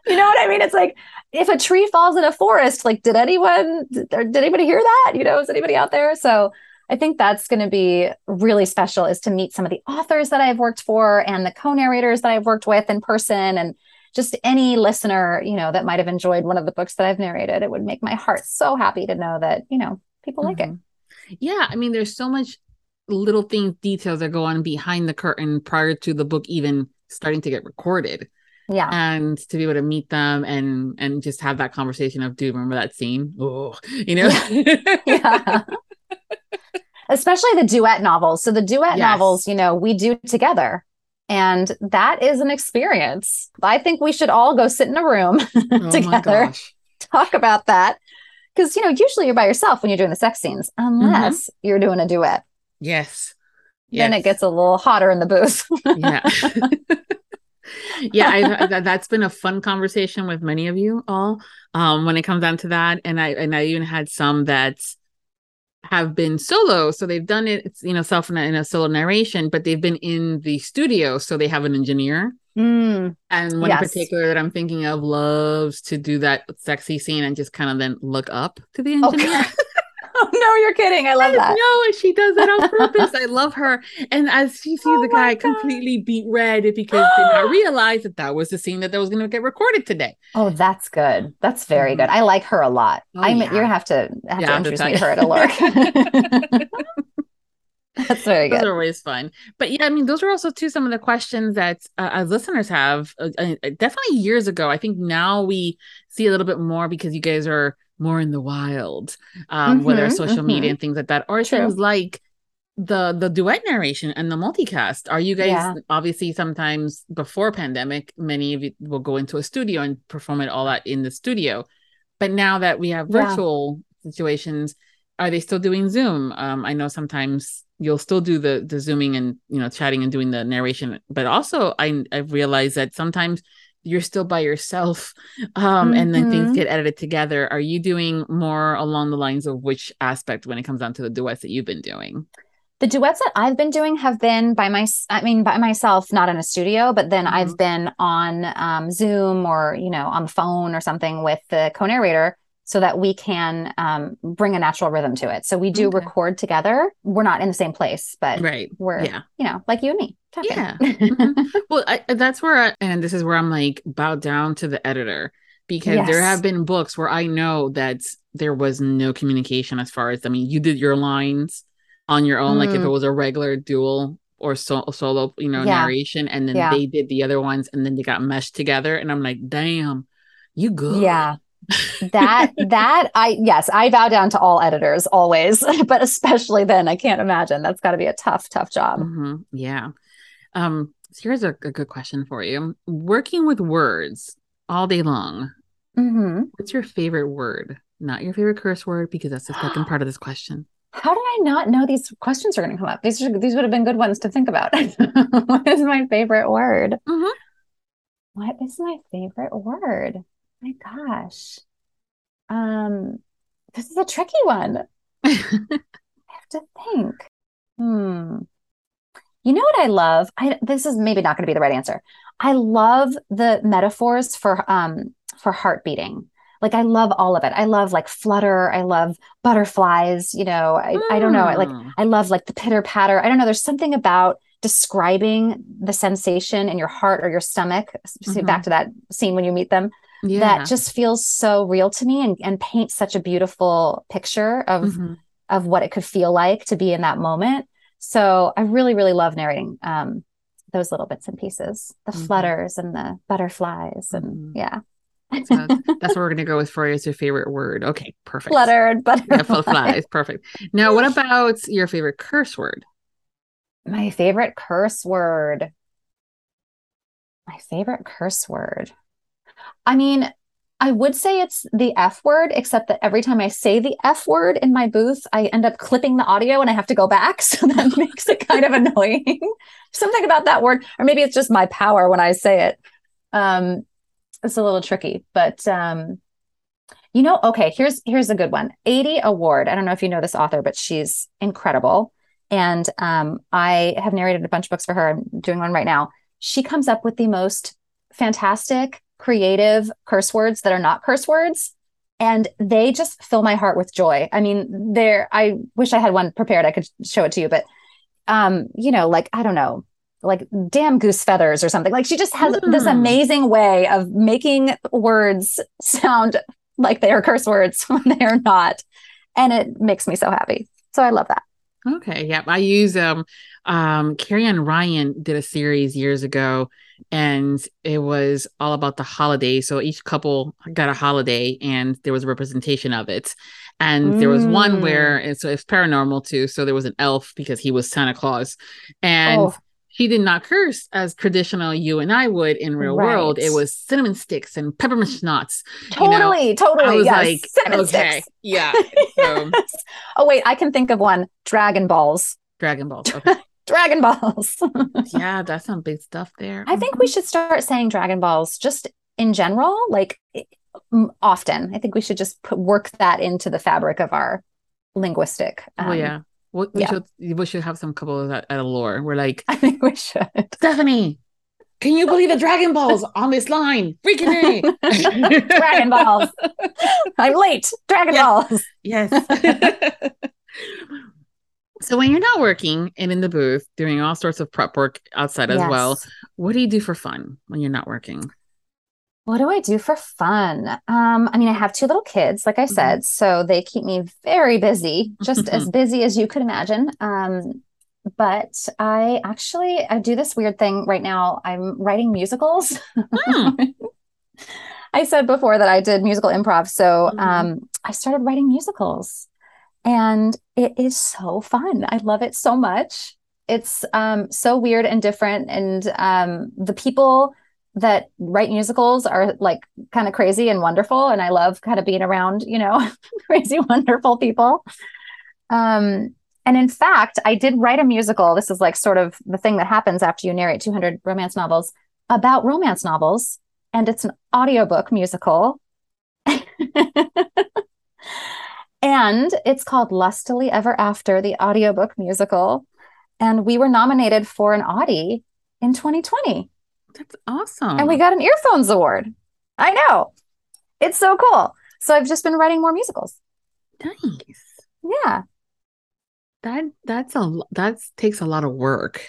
You know what I mean? It's like if a tree falls in a forest, like, did anyone, did, did anybody hear that? You know, is anybody out there? So I think that's going to be really special is to meet some of the authors that I've worked for and the co-narrators that I've worked with in person and just any listener, you know, that might have enjoyed one of the books that I've narrated. It would make my heart so happy to know that, you know, people mm-hmm. like it. Mm-hmm. Yeah, I mean there's so much little things details that go on behind the curtain prior to the book even starting to get recorded. Yeah. And to be able to meet them and and just have that conversation of do you remember that scene? Oh you know? Yeah, yeah. especially the duet novels. So the duet yes. novels you know we do together. And that is an experience. I think we should all go sit in a room oh together talk about that. Because you know usually you're by yourself when you're doing the sex scenes unless mm-hmm. you're doing a duet yes. Then yes. it gets a little hotter in the booth yeah. Yeah I, that's been a fun conversation with many of you all um when it comes down to that. And i and i even had some that have been solo. So they've done it it's you know self in a, in a solo narration but they've been in the studio. So they have an engineer. Mm, and one yes. in particular that i'm thinking of loves to do that sexy scene and just kind of then look up to the engineer. okay. No, you're kidding. I love I that. No, she does that on purpose. I love her. And as she sees oh the guy God. completely beat red because did not realize that that was the scene that, that was going to get recorded today. Oh, that's good. That's very mm-hmm. good. I like her a lot. Oh, I'm yeah. you have to have yeah, to introduce me to her at Allure. That's very good. Those are always fun. But yeah, I mean, those are also too some of the questions that uh, as listeners have uh, uh, definitely years ago. I think now we see a little bit more because you guys are more in the wild, um, mm-hmm, whether social mm-hmm. media and things like that, or True. things like the the duet narration and the multicast. Are you guys yeah. obviously sometimes before pandemic, many of you will go into a studio and perform it all that in the studio. But now that we have virtual yeah. situations, are they still doing Zoom? Um, I know sometimes you'll still do the the zooming and you know chatting and doing the narration, but also I I've realized that sometimes you're still by yourself um, mm-hmm. and then things mm-hmm. get edited together are you doing more along the lines of which aspect when it comes down to the duets that you've been doing the duets that I've been doing have been by my, I mean, by myself, not in a studio, but then mm-hmm. I've been on um, Zoom or, you know, on the phone or something with the co narrator so that we can um, bring a natural rhythm to it. So we do okay. record together. We're not in the same place, but right. we're, yeah. you know, like you and me. Talking. Yeah. mm-hmm. Well, I, that's where, I, and this is where I'm like bow down to the editor because yes. there have been books where I know that there was no communication as far as, I mean, you did your lines on your own, mm. like if it mm. was a regular dual or so, solo, you know, yeah. narration, and then yeah. they did the other ones and then they got meshed together. And I'm like, damn, you good. Yeah that that I yes, I bow down to all editors always, but especially then, I can't imagine. That's got to be a tough, tough job. Mm-hmm. Yeah. Um. So here's a, a, good question for you: Working with words all day long. Mm-hmm. What's your favorite word? Not your favorite curse word, because that's the second part of this question. How did I not know these questions are going to come up? These are, these would have been good ones to think about. what is my favorite word? Mm-hmm. What is my favorite word? My gosh. Um, this is a tricky one. I have to think. Hmm. You know what I love? I this is maybe not going to be the right answer. I love the metaphors for um for heart beating. Like I love all of it. I love like flutter. I love butterflies. You know, I, mm. I don't know. Like hmm. I love like the pitter patter. I don't know. There's something about describing the sensation in your heart or your stomach. Mm-hmm. Back to that scene when you meet them yeah. that just feels so real to me and, and paints such a beautiful picture of mm-hmm. of what it could feel like to be in that moment. So I really, really love narrating um, those little bits and pieces, the mm-hmm. flutters and the butterflies, and mm-hmm. yeah. so that's what we're gonna go with for you as your favorite word. Okay, perfect. Fluttered butterflies. Yeah, flies. Perfect. Now, what about your favorite curse word? My favorite curse word. My favorite curse word. I mean, I would say it's the F word, except that every time I say the F word in my booth, I end up clipping the audio and I have to go back. So that makes it kind of annoying. Something about that word, or maybe it's just my power when I say it. Um, it's a little tricky, but um, you know, okay, here's here's a good one. Adie Award. I don't know if you know this author, but she's incredible. And um, I have narrated a bunch of books for her. I'm doing one right now. She comes up with the most fantastic, creative curse words that are not curse words. And they just fill my heart with joy. I mean, there, I wish I had one prepared. I could show it to you, but, um, you know, like, I don't know, like damn goose feathers or something. Like she just has mm. this amazing way of making words sound like they are curse words when they are not. And it makes me so happy. So I love that. Okay. Yeah. I use um um Carrie Ann Ryan did a series years ago and it was all about the holiday. So each couple got a holiday and there was a representation of it. And mm. there was one where and so it's paranormal too. So there was an elf because he was Santa Claus. And oh he did not curse as traditional you and I would in real right. world. It was cinnamon sticks and peppermint schnapps. Totally, you know? totally. I was yes. like, cinnamon okay, sticks. yeah. So. oh wait, I can think of one. Dragon balls. Dragon balls. Okay. Dragon balls. yeah, that's some big stuff there. I think we should start saying Dragon balls just in general, like often. I think we should just put, work that into the fabric of our linguistic. Um, oh yeah, we, we yeah. should we should have some couples at, at Allure. We're like, I think we should. Stephanie, can you believe the Dragon Balls on this line? Freaking me. Dragon Balls. I'm late. Dragon yes. Balls. Yes. So when you're not working and in the booth doing all sorts of prep work outside as yes. well, what do you do for fun when you're not working? What do I do for fun? Um, I mean, I have two little kids, like I mm-hmm. said, so they keep me very busy, just as busy as you could imagine. Um, but I actually I do this weird thing right now. I'm writing musicals. Hmm. I said before that I did musical improv, so mm-hmm. um, I started writing musicals, and it is so fun. I love it so much. It's um, so weird and different, and um, the people that write musicals are like kind of crazy and wonderful. And i love kind of being around you know crazy wonderful people. Um and in fact i did write a musical. This is like sort of the thing that happens after you narrate 200 romance novels about romance novels. And it's an audiobook musical and it's called lustily ever after the audiobook musical and we were nominated for an audie in 2020 that's awesome. And we got an earphones award. I know. It's so cool. So I've just been writing more musicals. Nice. Yeah. That that's a that takes a lot of work.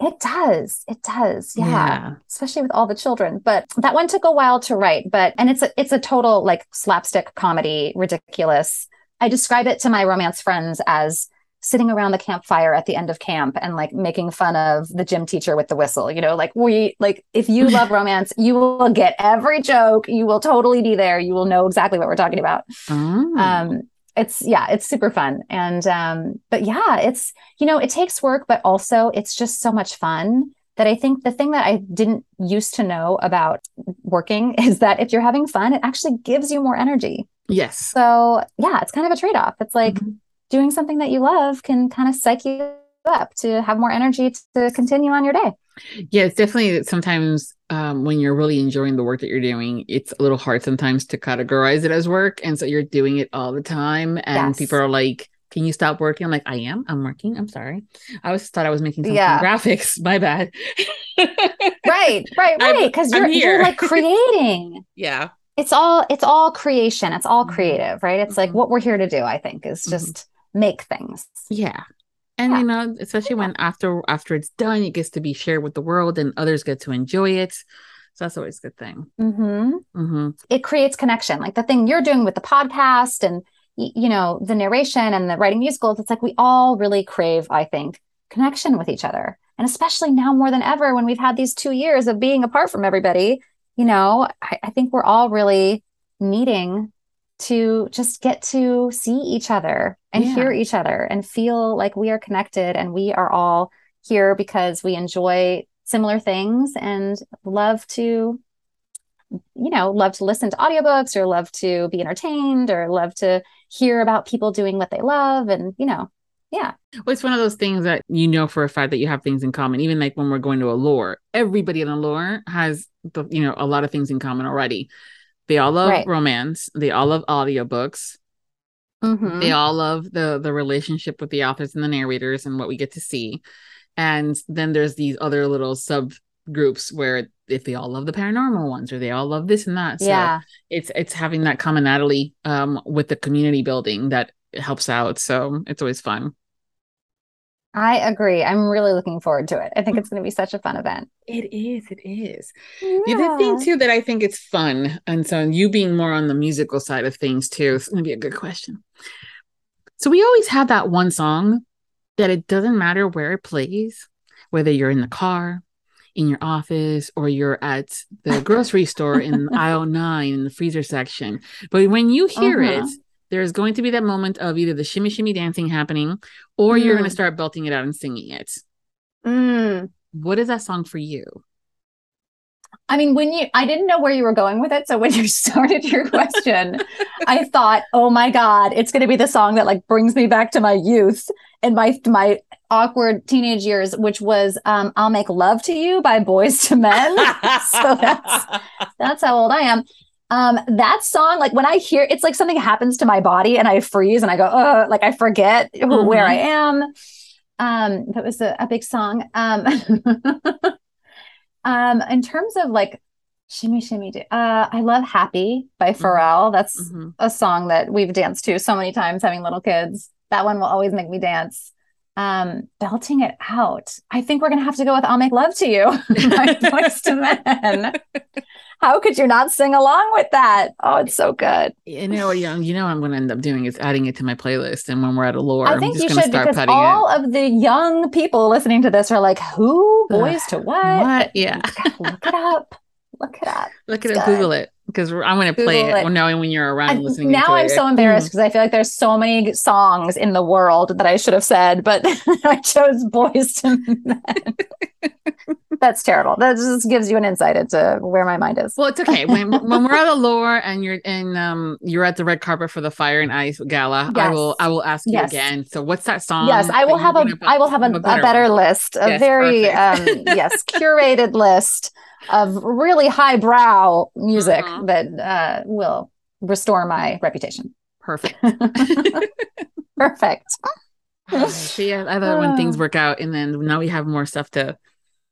It does. It does. Yeah. yeah. Especially with all the children. But that one took a while to write, but and it's a it's a total like slapstick comedy, ridiculous. I describe it to my romance friends as sitting around the campfire at the end of camp and like making fun of the gym teacher with the whistle you know like we like if you love romance you will get every joke you will totally be there you will know exactly what we're talking about oh. um it's yeah it's super fun and um but yeah it's you know it takes work but also it's just so much fun that I think the thing that I didn't used to know about working is that if you're having fun, it actually gives you more energy. Yes. So yeah, it's kind of a trade off. It's like, mm-hmm doing something that you love can kind of psych you up to have more energy to continue on your day. Yeah, it's definitely sometimes um, when you're really enjoying the work that you're doing, it's a little hard sometimes to categorize it as work. And so you're doing it all the time. And yes. people are like, can you stop working? I'm like, I am. I'm working. I'm sorry. I always thought I was making some yeah. graphics. My bad. right, right, right. Because you're, you're like creating. yeah. It's all it's all creation. It's all mm-hmm. creative, right? It's mm-hmm. like what we're here to do, I think, is mm-hmm. just make things. Yeah. And yeah. you know, especially yeah. when after after it's done, it gets to be shared with the world and others get to enjoy it. So that's always a good thing. Mm-hmm. Mm-hmm. It creates connection. Like the thing you're doing with the podcast and you know, the narration and the writing musicals, it's like we all really crave, I think, connection with each other. And especially now more than ever, when we've had these two years of being apart from everybody, you know, I, I think we're all really needing to just get to see each other and yeah. hear each other and feel like we are connected and we are all here because we enjoy similar things and love to you know, love to listen to audiobooks or love to be entertained or love to hear about people doing what they love. And, you know, yeah. Well, it's one of those things that you know for a fact that you have things in common. Even like when we're going to Allure, everybody in Allure has the, you know, a lot of things in common already. They all love right. romance. They all love audiobooks. Mm-hmm. They all love the the relationship with the authors and the narrators and what we get to see. And then there's these other little subgroups where if they all love the paranormal ones or they all love this and that. So yeah. it's it's having that commonality um with the community building that helps out. So it's always fun. I agree. I'm really looking forward to it. I think it's going to be such a fun event. It is. It is. Yeah. The other thing too that I think it's fun, and so you being more on the musical side of things too, it's going to be a good question. So we always have that one song that it doesn't matter where it plays, whether you're in the car, in your office, or you're at the grocery store in aisle nine in the freezer section. But when you hear uh-huh. it, there's going to be that moment of either the shimmy shimmy dancing happening or mm. you're going to start belting it out and singing it. Mm. What is that song for you? I mean, when you, I didn't know where you were going with it. So when you started your question, I thought, oh my God, it's going to be the song that like brings me back to my youth and my, my awkward teenage years, which was um, I'll Make Love to You by Boyz II Men. so that's, that's how old I am. Um, that song, like when I hear it's like something happens to my body and I freeze and I go, uh, like I forget mm-hmm. where I am. Um, that was a, a big song. Um, um, in terms of like shimmy shimmy, uh, I love Happy by mm-hmm. Pharrell. That's mm-hmm. a song that we've danced to so many times having little kids. That one will always make me dance. Um, belting it out. I think we're gonna have to go with "I'll Make Love to You" by Boyz II Men. How could you not sing along with that? Oh, it's so good. You know, young. You know, I'm going to end up doing is adding it to my playlist, and when we're at Allure, I think you should because all it. of the young people listening to this are like, "Who boys to what? What? Yeah, look it up. Look it up. Look it up. Google it because I'm going to play it, it. knowing when you're around listening. Now I'm it. so embarrassed because. I feel like there's so many songs in the world that I should have said, but I chose Boyz II Men. That's terrible. That just gives you an insight into where my mind is. Well, it's okay. When when we're at Allure and you're in um you're at the red carpet for the Fire and Ice Gala, yes. I will I will ask you yes. again. So what's that song? Yes, I will have a I will have a, a better, a better list, a yes, very um yes, curated list of really highbrow music uh-huh. that uh, will restore my reputation. Perfect. Perfect. so yeah, I love when things work out, and then now we have more stuff to,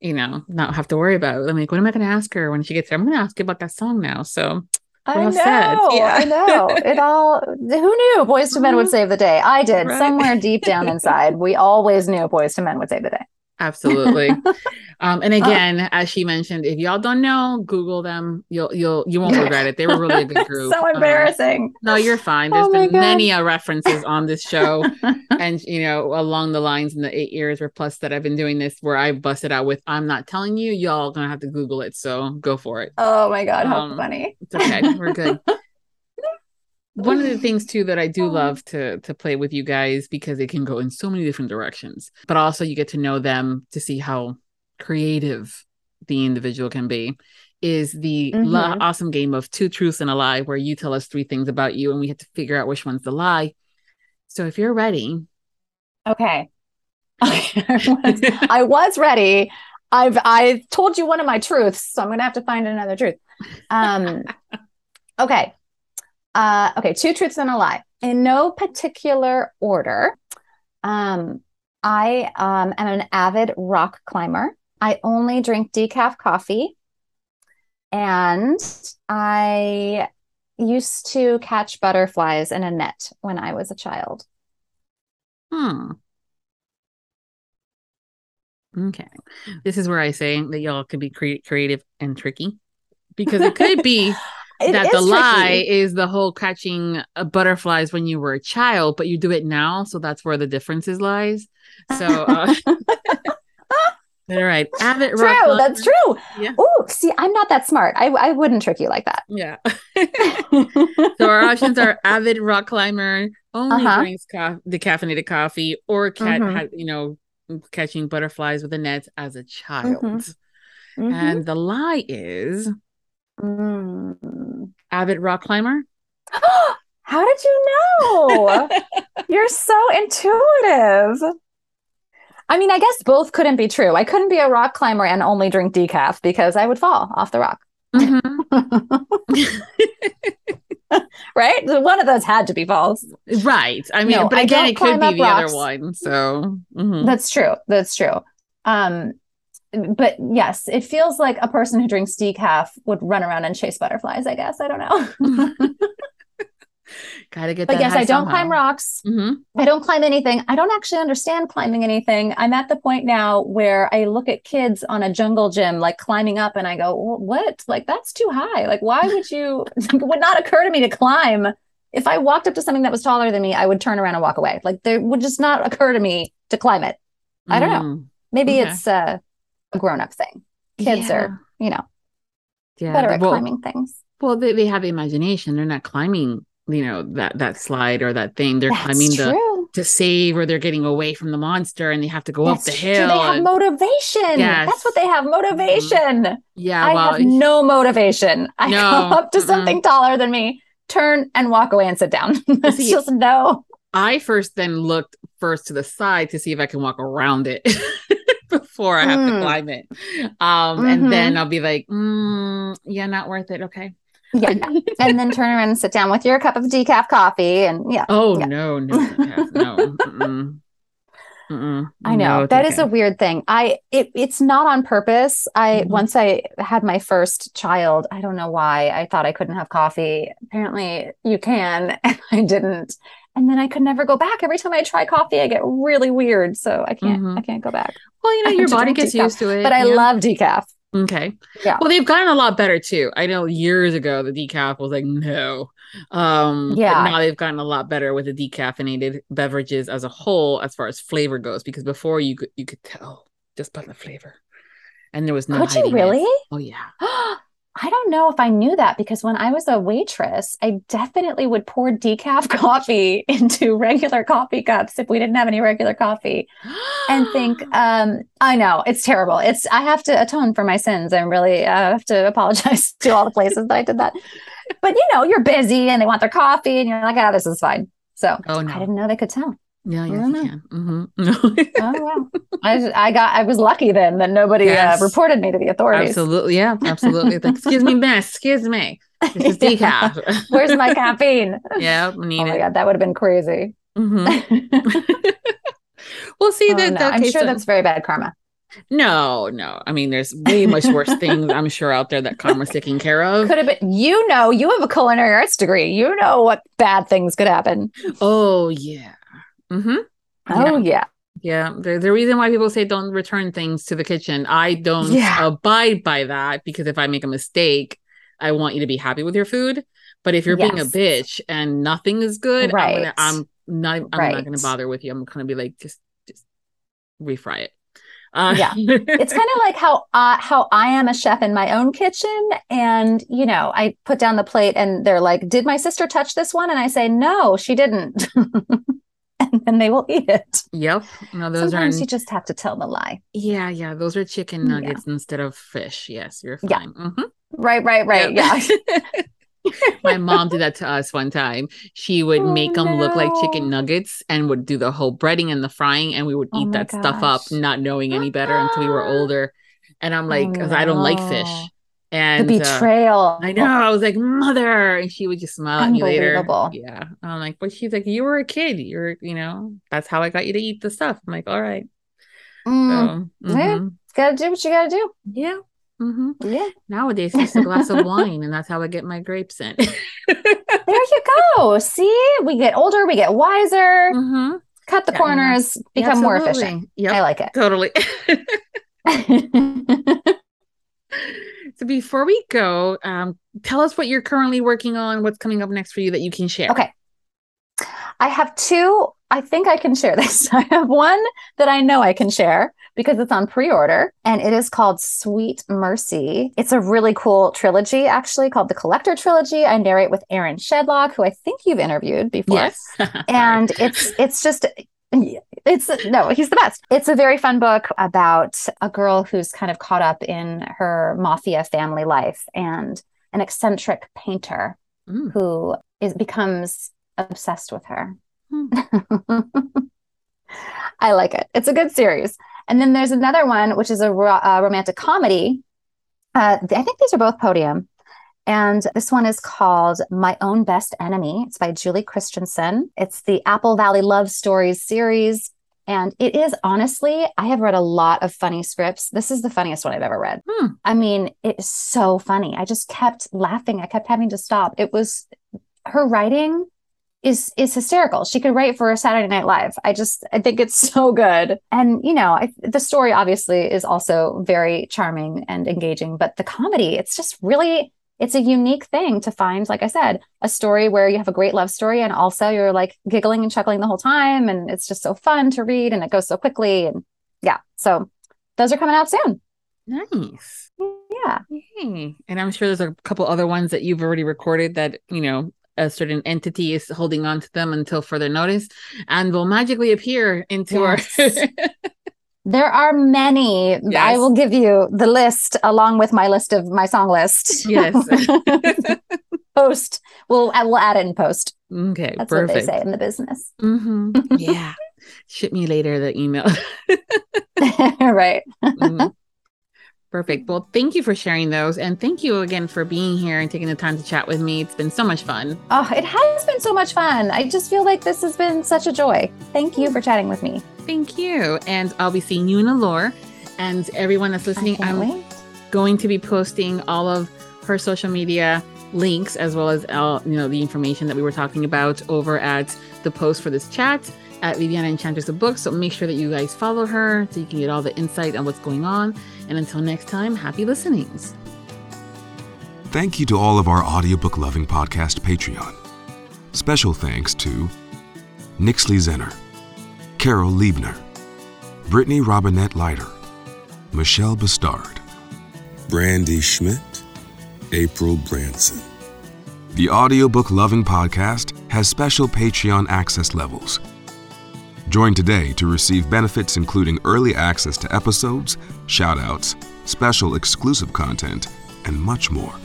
you know, not have to worry about. I'm like, what am I going to ask her when she gets there? I'm going to ask you about that song now. So I know, yeah. I know. It all. Who knew Boyz II Men would mm-hmm. save the day? I did. Right. Somewhere deep down inside, we always knew Boyz II Men would save the day. Absolutely. um, and again, as she mentioned, if y'all don't know, Google them. You'll you'll you won't regret it. They were really a good group. so embarrassing. Um, no, you're fine. There's oh been God. many uh, references on this show, and you know along the lines in the eight years or plus that I've been doing this, where I busted out with "I'm not telling you." Y'all gonna have to Google it. So go for it. Oh my God, how um, funny! It's okay. We're good one of the things too that I do love to to play with you guys because it can go in so many different directions, but also you get to know them to see how creative the individual can be. Is the mm-hmm. awesome game of two truths and a lie, where you tell us three things about you and we have to figure out which one's the lie. So if you're ready, okay, I, was, I was ready. I've I told you one of my truths, so I'm gonna have to find another truth. Um, okay, uh, okay, two truths and a lie. In no particular order, um, I um, am an avid rock climber. I only drink decaf coffee. And I used to catch butterflies in a net when I was a child. Hmm. Okay. This is where I say that y'all could be cre- creative and tricky because it could be It that the lie is the whole catching uh, butterflies when you were a child, but you do it now, so that's where the differences lies. So, uh, all right, avid true. Rock that's true. Yeah. Oh, see, I'm not that smart. I I wouldn't trick you like that. Yeah. so our options are avid rock climber, only uh-huh. drinks co- decaffeinated coffee, or cat, mm-hmm. you know, catching butterflies with a net as a child. Mm-hmm. Mm-hmm. And the lie is Mm. Avid rock climber. How did you know? You're so intuitive. I mean, I guess both couldn't be true. I couldn't be a rock climber and only drink decaf because I would fall off the rock. Mhm. right? One of those had to be false. right. I mean, No, but again, it could be the other one. So mhm. That's true. That's true. Um, but yes, it feels like a person who drinks decaf would run around and chase butterflies. I guess I don't know. gotta get but yes, I don't climb somehow. rocks. Mhm. I don't climb anything. I don't actually understand climbing anything. I'm at the point now where I look at kids on a jungle gym, like climbing up, and I go, "Wh- "What? Like that's too high. Like why would you? it would not occur to me to climb. If I walked up to something that was taller than me, I would turn around and walk away. Like there would just not occur to me to climb it. I don't know. Mm. Maybe Okay. it's uh, a grown-up thing. Kids Yeah. are, you know, yeah, better at well, climbing things. Well, they, they have imagination. They're not climbing, you know, that that slide or that thing. They're That's climbing the to save or they're getting away from the monster and they have to go That's up the true. hill. They have and- motivation. Yes. That's what they have. Mm-hmm. Motivation. yeah, I well, have no motivation. I No, go up to mm-mm. something taller than me, turn and walk away and sit down. it's See, just no. I first then looked first to the side to see if I can walk around it before I have to Mm. climb it. Um, Mhm. and then I'll be like, mm, yeah, not worth it. Okay. Yeah. and then turn around and sit down with your cup of decaf coffee. And yeah, Oh Yeah. no, no, Decaf, no. Mm-mm. Mm-mm. I know No, that is a weird thing. I it it's not on purpose. I Mhm. once I had my first child, I don't know why I thought I couldn't have coffee. Apparently you can, and I didn't. And then I could never go back. Every time I try coffee, I get really weird. So I can't Mhm. I can't go back. Well, you know, your body gets decaf, used to it. But I yeah. love decaf. Okay. Yeah. Well, they've gotten a lot better too. I know years ago the decaf was like no. Um but Yeah. now they've gotten a lot better with the decaffeinated beverages as a whole as far as flavor goes because before you could you could tell just by the flavor. And there was no Could you hiding it. really? Oh yeah. I don't know if I knew that because when I was a waitress, I definitely would pour decaf coffee into regular coffee cups if we didn't have any regular coffee and think, um, I know it's terrible. It's, I have to atone for my sins and really uh, have to apologize to all the places that I did that. But you know, you're busy and they want their coffee and you're like, ah, this is fine. So Oh I didn't know they could tell. Yeah, yes, you can. Mhm. Oh, wow. I, I got, I was lucky then that nobody Yes. uh, reported me to the authorities. Absolutely. Yeah, absolutely. Like, excuse me, miss. Excuse me. This is Yeah. decaf. Where's my caffeine? yeah, need Oh my it. God, that would have been crazy. Mhm. Well, see Oh, that, no, that I'm sure so- that's very bad karma. no, no. I mean, there's way much worse things I'm sure out there that karma's taking care of. Could have been, you know, you have a culinary arts degree. You know what bad things could happen. Oh yeah. Mm-hmm. Oh, yeah. Yeah. The, the reason why people say don't return things to the kitchen, I don't Yeah. abide by that because if I make a mistake, I want you to be happy with your food. But if you're being a bitch and nothing is good, I'm, gonna, Right. I'm not. I'm not going to bother with you. I'm going to be like, just, just refry it. Uh, Yeah. It's kind of like how uh, how I am a chef in my own kitchen, and you know, I put down the plate, and they're like, "Did my sister touch this one?" And I say, "No, she didn't," and then they will eat it. Yep. No, those Sometimes are. you just have to tell the lie. Yeah, yeah. Those are chicken Yeah. nuggets instead of fish. Yes, you're Yeah. fine. Mhm. Right, right, right. Yeah. My mom did that to us one time. She would Oh, make them look like chicken nuggets and would do the whole breading and the frying, and we would Oh eat that stuff up, not knowing any better until we were older. And I'm like, Oh, because I don't like fish. And the uh, betrayal. I know. I was like, mother. And she would just smile at me later. Yeah. I'm like, but she's like, you were a kid. You're, you know, that's how I got you to eat the stuff. I'm like, all right. Mm, So, yeah. mhm. gotta do what you gotta do. yeah. hmm Yeah. Nowadays, it's just a glass of wine, and that's how I get my grapes in. There you go. See, we get older, we get wiser, Mhm. cut the Yeah, corners, become more efficient. Yep. I like it. Totally. so before we go, um, tell us what you're currently working on. What's coming up next for you that you can share? okay. I have two. I think I can share this. I have one that I know I can share because it's on pre order and it is called Sweet Mercy. It's a really cool trilogy, actually, called the Collector Trilogy. I narrate with Aaron Shedlock, who I think you've interviewed before. Yes. and it's it's just it's no he's the best it's a very fun book about a girl who's kind of caught up in her mafia family life and an eccentric painter mm. who is becomes obsessed with her. Mm. I like it. It's a good series. And then there's another one, which is a, ro- a romantic comedy. Uh, I think these are both podium. And this one is called My Own Best Enemy. It's by Julie Christianson. It's the Apple Valley Love Stories series. And it is honestly, I have read a lot of funny scripts. This is the funniest one I've ever read. Hmm. I mean, it's so funny. I just kept laughing. I kept having to stop. It was her writing is is hysterical. She could write for a Saturday Night Live. I just I think it's so good. And you know, I, the story obviously is also very charming and engaging, but the comedy, it's just really it's a unique thing to find like I said, a story where you have a great love story and also you're like giggling and chuckling the whole time and it's just so fun to read and it goes so quickly and yeah. So those are coming out soon. Nice. Yeah. Yay. And I'm sure there's a couple other ones that you've already recorded that, you know, a certain entity is holding on to them until further notice and will magically appear into yes. our There are many. Yes. I will give you the list along with my list of my song list. Yes. post. We'll we'll add it in post. Okay. That's perfect. what they say in the business. Mm-hmm. Yeah. Ship me later the email. right. Mm-hmm. Perfect. Well, thank you for sharing those. And thank you again for being here and taking the time to chat with me. It's been so much fun. Oh, it has been so much fun. I just feel like this has been such a joy. Thank you for chatting with me. Thank you. And I'll be seeing you in Allure. And everyone that's listening, I'm wait. going to be posting all of her social media links as well as all, you know the information that we were talking about over at the post for this chat at Viviana Enchantress of Books. So make sure that you guys follow her so you can get all the insight on what's going on. And until next time, happy listenings. Thank you to all of our audiobook loving podcast Patreon. Special thanks to Nixley Zenner, Carol Liebner, Brittany Robinette Leiter, Michelle Bastard, Brandy Schmidt, April Branson. The audiobook loving podcast has special Patreon access levels Join today to receive benefits including early access to episodes, shoutouts, special exclusive content, and much more.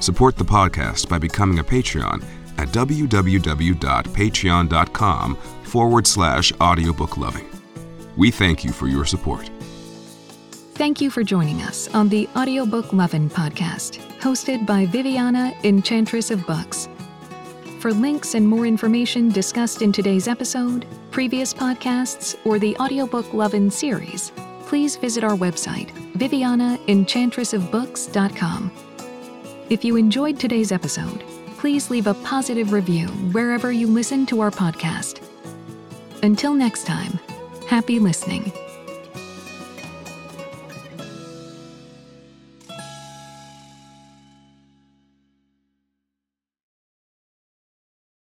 Support the podcast by becoming a Patreon at www.patreon.com forward slash audiobook loving. We thank you for your support. Thank you for joining us on the Audiobook Lovin' podcast, hosted by Viviana, Enchantress of Books. For links and more information discussed in today's episode, previous podcasts, or the audiobook Lovin' series, please visit our website, vivianaenchantressofbooks.com. If you enjoyed today's episode, please leave a positive review wherever you listen to our podcast. Until next time, happy listening.